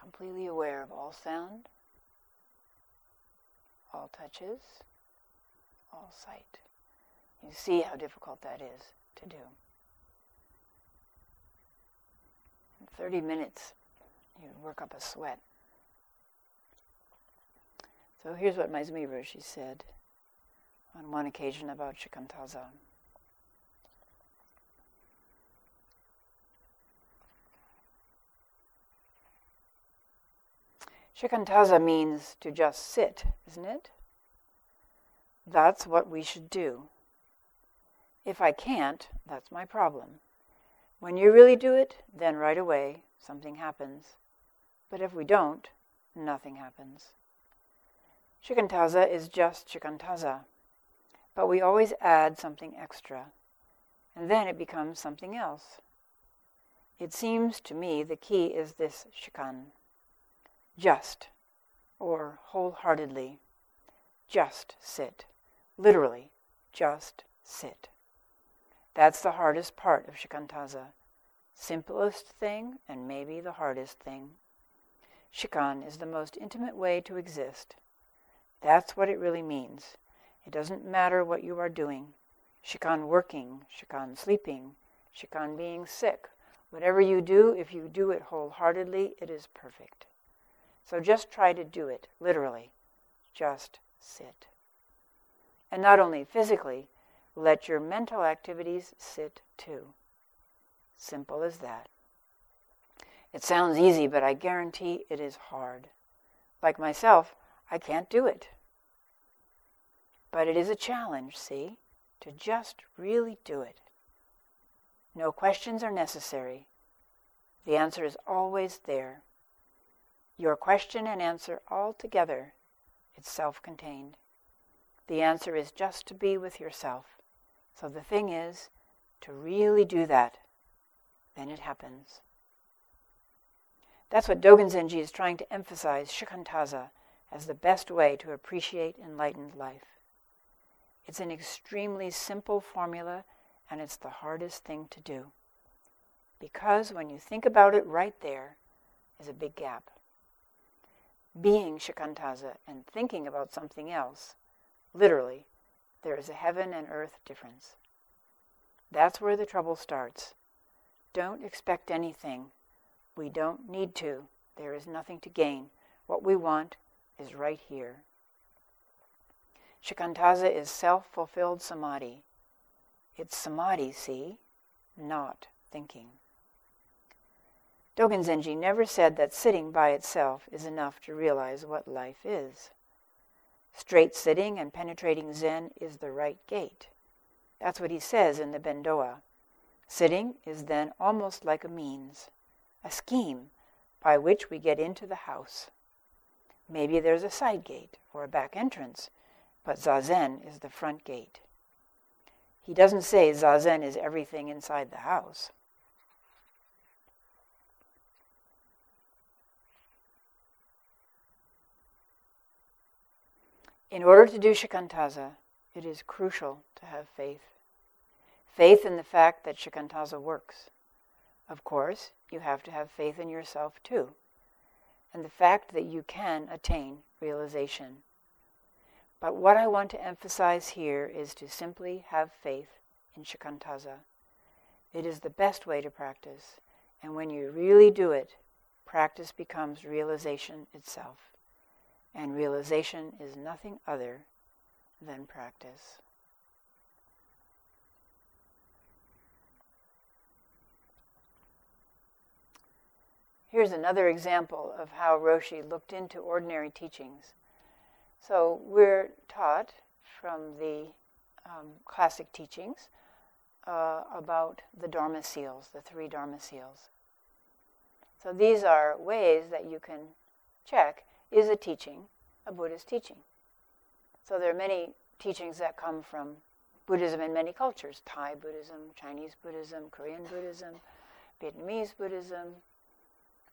Speaker 1: Completely aware of all sound, all touches, all sight. You see how difficult that is to do. In 30 minutes, you work up a sweat. So here's what Maezumi Roshi said on one occasion about Shikantaza. Shikantaza means to just sit, isn't it? That's what we should do. If I can't, that's my problem. When you really do it, then right away something happens. But if we don't, nothing happens. Shikantaza is just shikantaza, but we always add something extra, and then it becomes something else. It seems to me the key is this shikan just or wholeheartedly. Just sit. Literally, just sit. That's the hardest part of shikantaza. Simplest thing and maybe the hardest thing. Shikan is the most intimate way to exist. That's what it really means. It doesn't matter what you are doing. Shikan working, shikan sleeping, shikan being sick. Whatever you do, if you do it wholeheartedly, it is perfect. So just try to do it, literally. Just sit. And not only physically, let your mental activities sit too. Simple as that. It sounds easy, but I guarantee it is hard. Like myself, I can't do it. But it is a challenge, see, to just really do it. No questions are necessary. The answer is always there. Your question and answer all together, it's self contained. The answer is just to be with yourself. So the thing is to really do that, then it happens. That's what Dogen Zenji is trying to emphasize shikantaza as the best way to appreciate enlightened life. It's an extremely simple formula and it's the hardest thing to do. Because when you think about it right there is a big gap being shikantaza and thinking about something else, literally, there is a heaven and earth difference. That's where the trouble starts. Don't expect anything. We don't need to. There is nothing to gain. What we want is right here. Shikantaza is self fulfilled samadhi. It's samadhi, see, not thinking. Dogen Zenji never said that sitting by itself is enough to realize what life is. Straight sitting and penetrating Zen is the right gate. That's what he says in the Bendowa. Sitting is then almost like a means, a scheme by which we get into the house. Maybe there's a side gate or a back entrance, but Zazen is the front gate. He doesn't say Zazen is everything inside the house. In order to do shikantaza, it is crucial to have faith. Faith in the fact that shikantaza works. Of course, you have to have faith in yourself too, and the fact that you can attain realization. But what I want to emphasize here is to simply have faith in shikantaza. It is the best way to practice, and when you really do it, practice becomes realization itself and realization is nothing other than practice. Here's another example of how Roshi looked into ordinary teachings. So we're taught from the um, classic teachings uh, about the Dharma seals, the three Dharma seals. So these are ways that you can check is a teaching, a Buddhist teaching. So there are many teachings that come from Buddhism in many cultures Thai Buddhism, Chinese Buddhism, Korean Buddhism, Vietnamese Buddhism,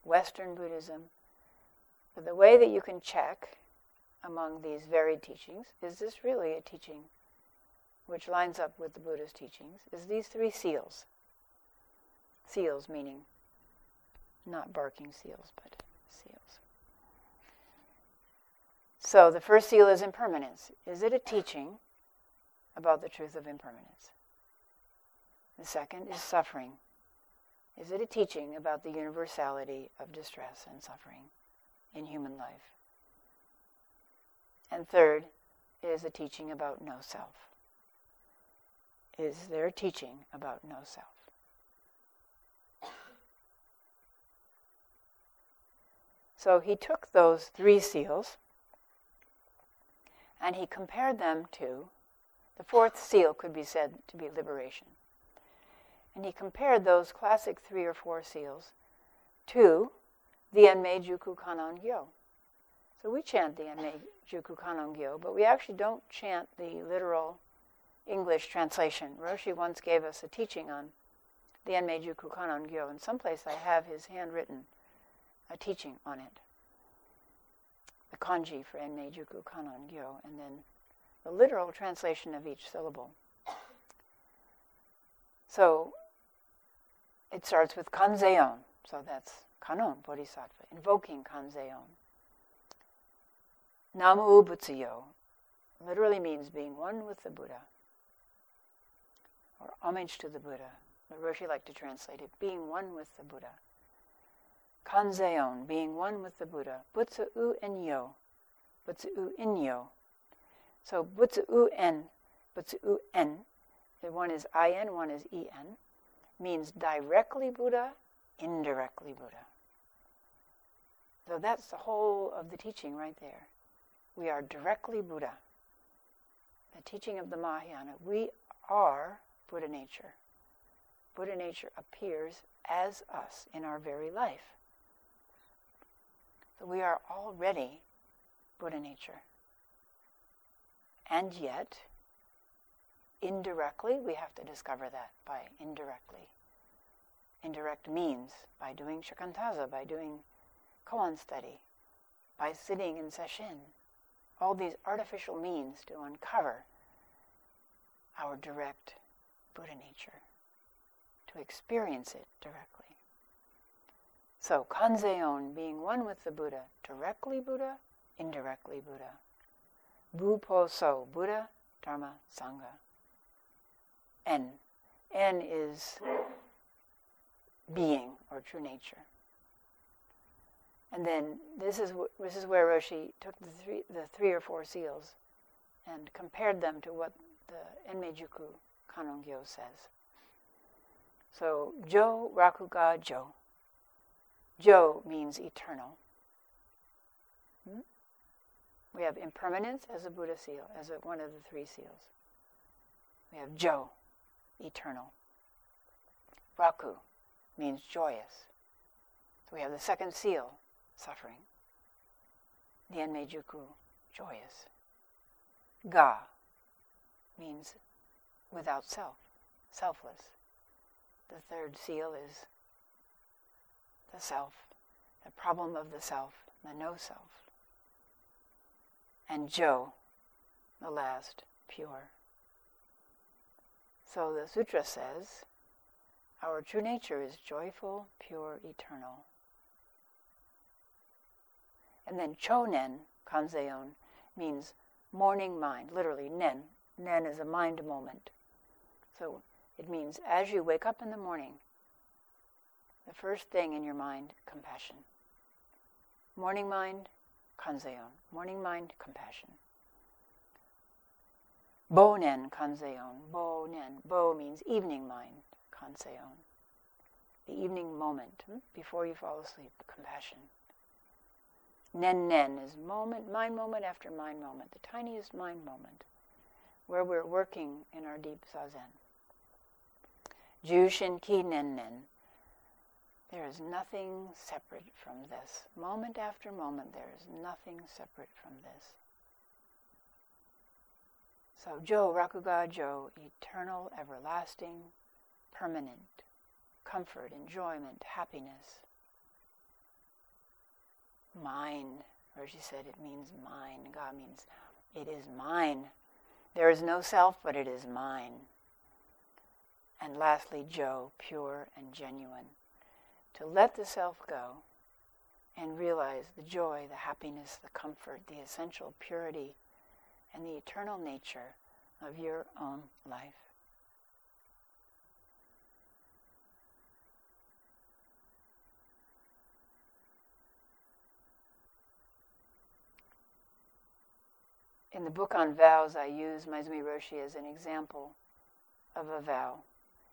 Speaker 1: Western Buddhism. But the way that you can check among these varied teachings is this really a teaching which lines up with the Buddha's teachings? Is these three seals. Seals meaning not barking seals, but seals. So the first seal is impermanence. Is it a teaching about the truth of impermanence? The second is suffering. Is it a teaching about the universality of distress and suffering in human life? And third is a teaching about no self. Is there a teaching about no self? So he took those three seals and he compared them to the fourth seal, could be said to be liberation. And he compared those classic three or four seals to the Enmei Juku Kannon Gyo. So we chant the Enmei Juku Kannon Gyo, but we actually don't chant the literal English translation. Roshi once gave us a teaching on the Enmei Juku Kannon Gyo, and someplace I have his handwritten a teaching on it. The kanji for Juku Kannon Gyo, and then the literal translation of each syllable. So it starts with kanzeon, so that's kanon, bodhisattva, invoking kanzeon. Namu Butsuyo literally means being one with the Buddha, or homage to the Buddha. The Roshi like to translate it, being one with the Buddha. Kanzeon, being one with the Buddha. Butsu u en yo, butsu u yo. So butsu u en, butsu u en, the one is in, one is en, means directly Buddha, indirectly Buddha. So that's the whole of the teaching right there. We are directly Buddha. The teaching of the Mahayana, we are Buddha nature. Buddha nature appears as us in our very life. We are already Buddha nature. And yet, indirectly, we have to discover that by indirectly. Indirect means by doing shikantaza, by doing koan study, by sitting in sesshin, all these artificial means to uncover our direct Buddha nature, to experience it directly. So, kanzeon, being one with the Buddha, directly Buddha, indirectly Buddha. Bupo so, Buddha, Dharma, Sangha. N. N is being or true nature. And then this is this is where Roshi took the three the three or four seals and compared them to what the Enmeijuku Kannon-gyo says. So Jo Rakuga Jo. Jo means eternal. Hmm? We have impermanence as a Buddha seal, as a, one of the three seals. We have Jo, eternal. Raku means joyous. So we have the second seal, suffering. The Enmeijuku, joyous. Ga means without self, selfless. The third seal is the self, the problem of the self, the no self. And Jo, the last, pure. So the sutra says, our true nature is joyful, pure, eternal. And then chonen, kanzeon, means morning mind, literally nen. Nen is a mind moment. So it means as you wake up in the morning, the first thing in your mind, compassion. Morning mind, kanzeon. Morning mind, compassion. Bonen kanzeon. Bonen. Bo means evening mind, kanzeon. The evening moment hmm? before you fall asleep, compassion. Nen nen is moment, mind moment after mind moment, the tiniest mind moment where we're working in our deep zazen. Jushin ki nen nen. There is nothing separate from this. Moment after moment, there is nothing separate from this. So Jo, Rakuga Jo, eternal, everlasting, permanent, comfort, enjoyment, happiness mine. Roshi said it means mine. Ga means it is mine. There is no self, but it is mine. And lastly, Jo, pure and genuine. To let the self go and realize the joy, the happiness, the comfort, the essential purity, and the eternal nature of your own life. in the book on vows, I use Maezumi Roshi as an example of a vow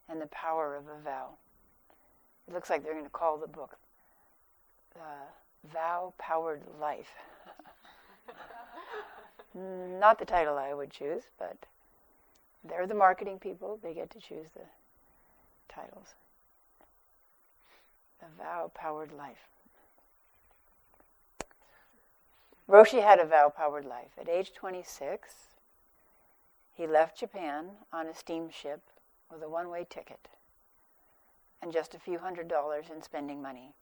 Speaker 1: and the power of a vow. It looks like they're going to call the book uh, Vow Powered Life. Not the title I would choose, but they're the marketing people. They get to choose the titles. The Vow Powered Life. Roshi had a vow powered life. At age 26, he left Japan on a steamship with a one way ticket and just a few hundred dollars in spending money.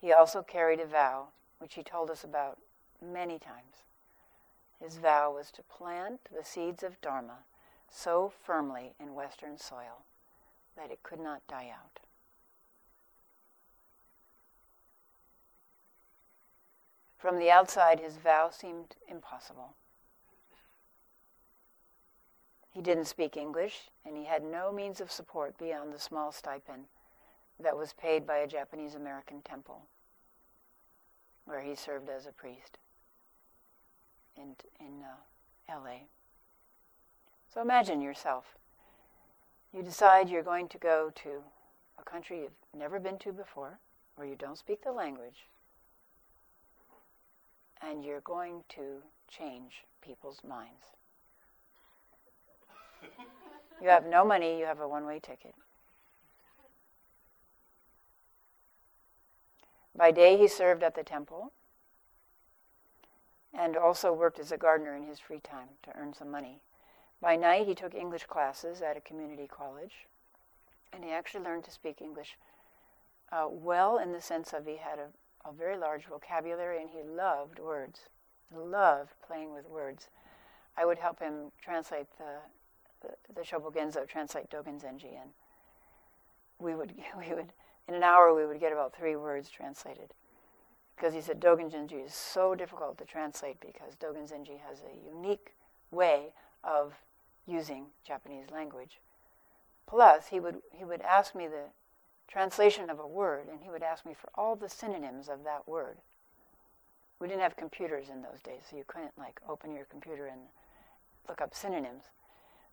Speaker 1: He also carried a vow, which he told us about many times. His vow was to plant the seeds of Dharma so firmly in Western soil that it could not die out. From the outside, his vow seemed impossible. He didn't speak English, and he had no means of support beyond the small stipend that was paid by a Japanese American temple where he served as a priest in, in uh, LA. So imagine yourself. You decide you're going to go to a country you've never been to before, where you don't speak the language, and you're going to change people's minds. You have no money, you have a one way ticket. By day, he served at the temple and also worked as a gardener in his free time to earn some money. By night, he took English classes at a community college, and he actually learned to speak English uh, well in the sense of he had a, a very large vocabulary and he loved words. Loved playing with words. I would help him translate the the, the Shobogenzo translate Dogen Zenji, and we would we would in an hour we would get about three words translated, because he said Dogen Zenji is so difficult to translate because Dogen Zenji has a unique way of using Japanese language. Plus, he would he would ask me the translation of a word, and he would ask me for all the synonyms of that word. We didn't have computers in those days, so you couldn't like open your computer and look up synonyms.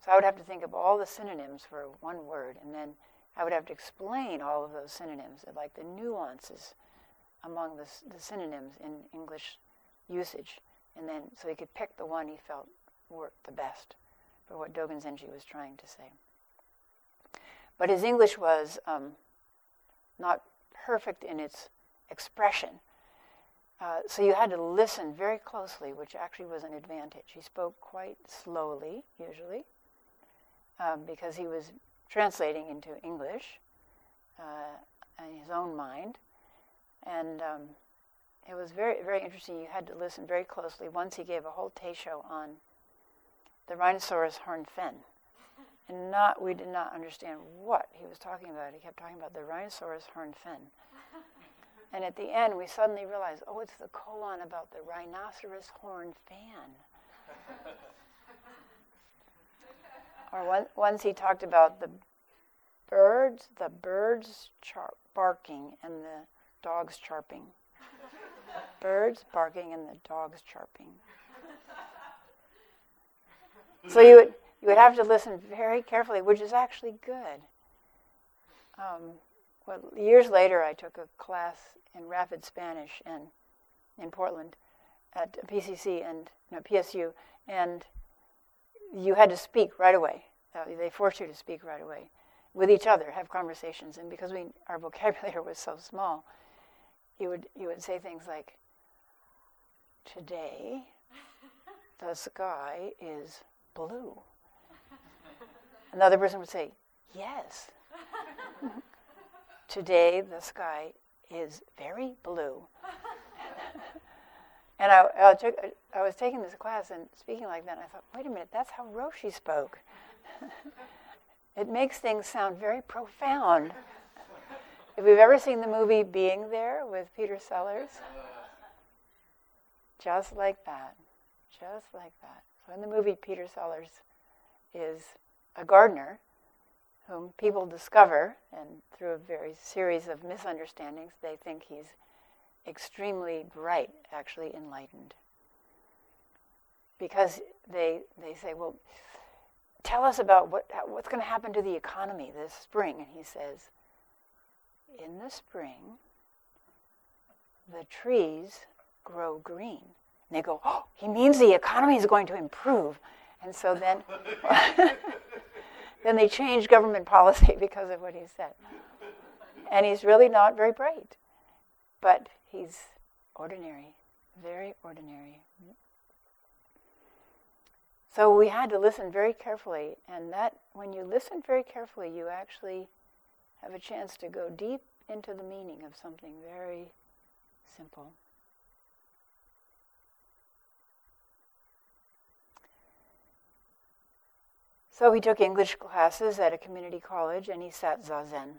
Speaker 1: So I would have to think of all the synonyms for one word, and then I would have to explain all of those synonyms, like the nuances among the, the synonyms in English usage, and then so he could pick the one he felt worked the best for what Dogen Zenji was trying to say. But his English was um, not perfect in its expression. Uh, so you had to listen very closely, which actually was an advantage. He spoke quite slowly, usually, um, because he was translating into English uh, in his own mind. And um, it was very, very interesting. You had to listen very closely. Once he gave a whole teisho on the rhinoceros horn fin. And not, we did not understand what he was talking about. He kept talking about the rhinoceros horn fin. And at the end, we suddenly realized, oh, it's the koan about the rhinoceros horn fan. Or one, once he talked about the birds, the birds char- barking and the dogs chirping. birds barking and the dogs chirping. So you would you would have to listen very carefully, which is actually good. Um, well, years later, I took a class in rapid Spanish and in Portland at PCC and PSU, and you had to speak right away. Uh, they forced you to speak right away with each other, have conversations. And because we, our vocabulary was so small, you would, you would say things like, Today, the sky is blue. Another person would say, Yes. Today, the sky is very blue. And I, I, took, I was taking this class and speaking like that, and I thought, wait a minute, that's how Roshi spoke. it makes things sound very profound. if you've ever seen the movie Being There with Peter Sellers, just like that, just like that. So in the movie, Peter Sellers is a gardener whom people discover, and through a very series of misunderstandings, they think he's extremely bright, actually enlightened. Because they, they say, well, tell us about what, what's going to happen to the economy this spring. And he says, in the spring, the trees grow green. And they go, oh, he means the economy is going to improve. And so then, then they change government policy because of what he said. And he's really not very bright, but he's ordinary, very ordinary. So we had to listen very carefully, and that when you listen very carefully, you actually have a chance to go deep into the meaning of something very simple. So he took English classes at a community college and he sat zazen.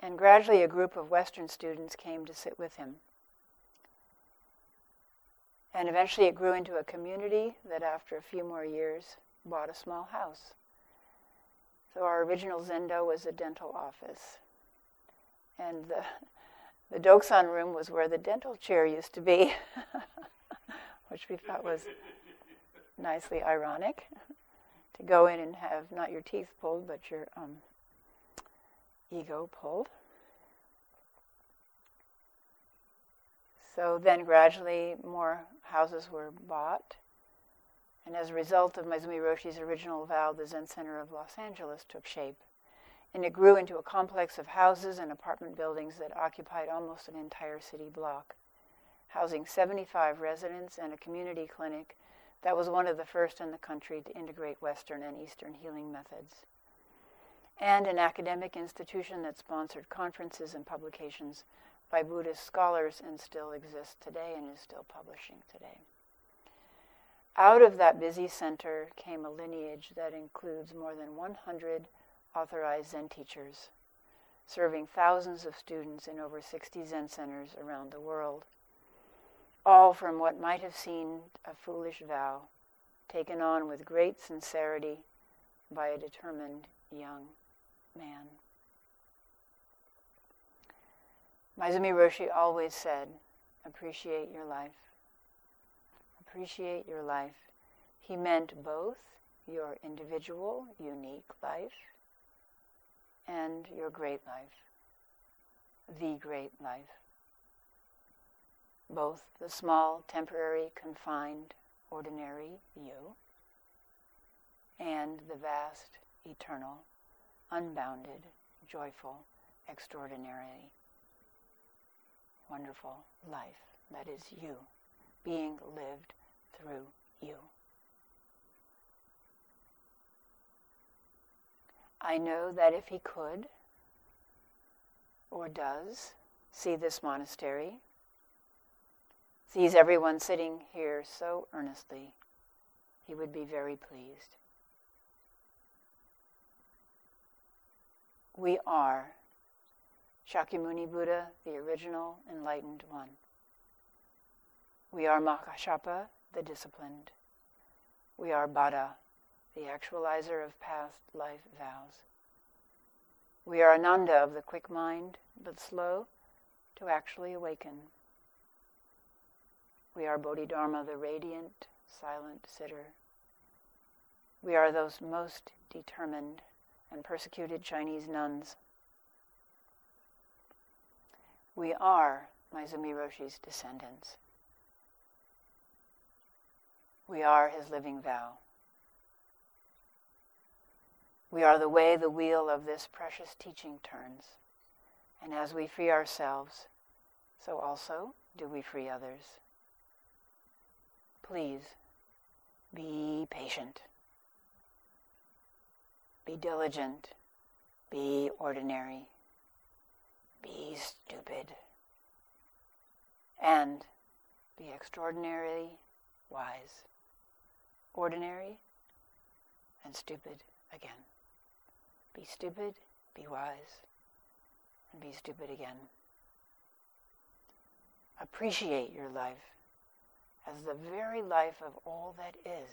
Speaker 1: And gradually a group of Western students came to sit with him. And eventually it grew into a community that, after a few more years, bought a small house. So our original zendo was a dental office. And the, the Dokusan room was where the dental chair used to be, which we thought was nicely ironic to go in and have not your teeth pulled, but your um, ego pulled. So then gradually more houses were bought. And as a result of Maezumi Roshi's original vow, the Zen Center of Los Angeles took shape. And it grew into a complex of houses and apartment buildings that occupied almost an entire city block, housing 75 residents and a community clinic that was one of the first in the country to integrate Western and Eastern healing methods. And an academic institution that sponsored conferences and publications by Buddhist scholars and still exists today and is still publishing today. Out of that busy center came a lineage that includes more than 100 authorized Zen teachers, serving thousands of students in over 60 Zen centers around the world all from what might have seemed a foolish vow, taken on with great sincerity by a determined young man. Maezumi Roshi always said, appreciate your life. Appreciate your life. He meant both your individual, unique life and your great life, the great life both the small, temporary, confined, ordinary you and the vast, eternal, unbounded, joyful, extraordinary, wonderful life that is you, being lived through you. I know that if he could, or does, see this monastery sees everyone sitting here so earnestly, he would be very pleased. We are Shakyamuni Buddha, the original enlightened one. We are Mahakashapa, the disciplined. We are Bada, the actualizer of past life vows. We are Ananda of the quick mind, but slow to actually awaken. We are Bodhidharma, the radiant, silent sitter. We are those most determined and persecuted Chinese nuns. We are Maezumi Roshi's descendants. We are his living vow. We are the way the wheel of this precious teaching turns. And as we free ourselves, so also do we free others. Please be patient. Be diligent. Be ordinary. Be stupid. And be extraordinarily wise. Ordinary and stupid again. Be stupid, be wise, and be stupid again. Appreciate your life as the very life of all that is.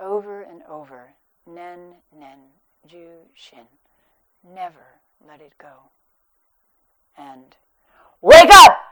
Speaker 1: Over and over, nen, nen, ju, shin. Never let it go. And wake up!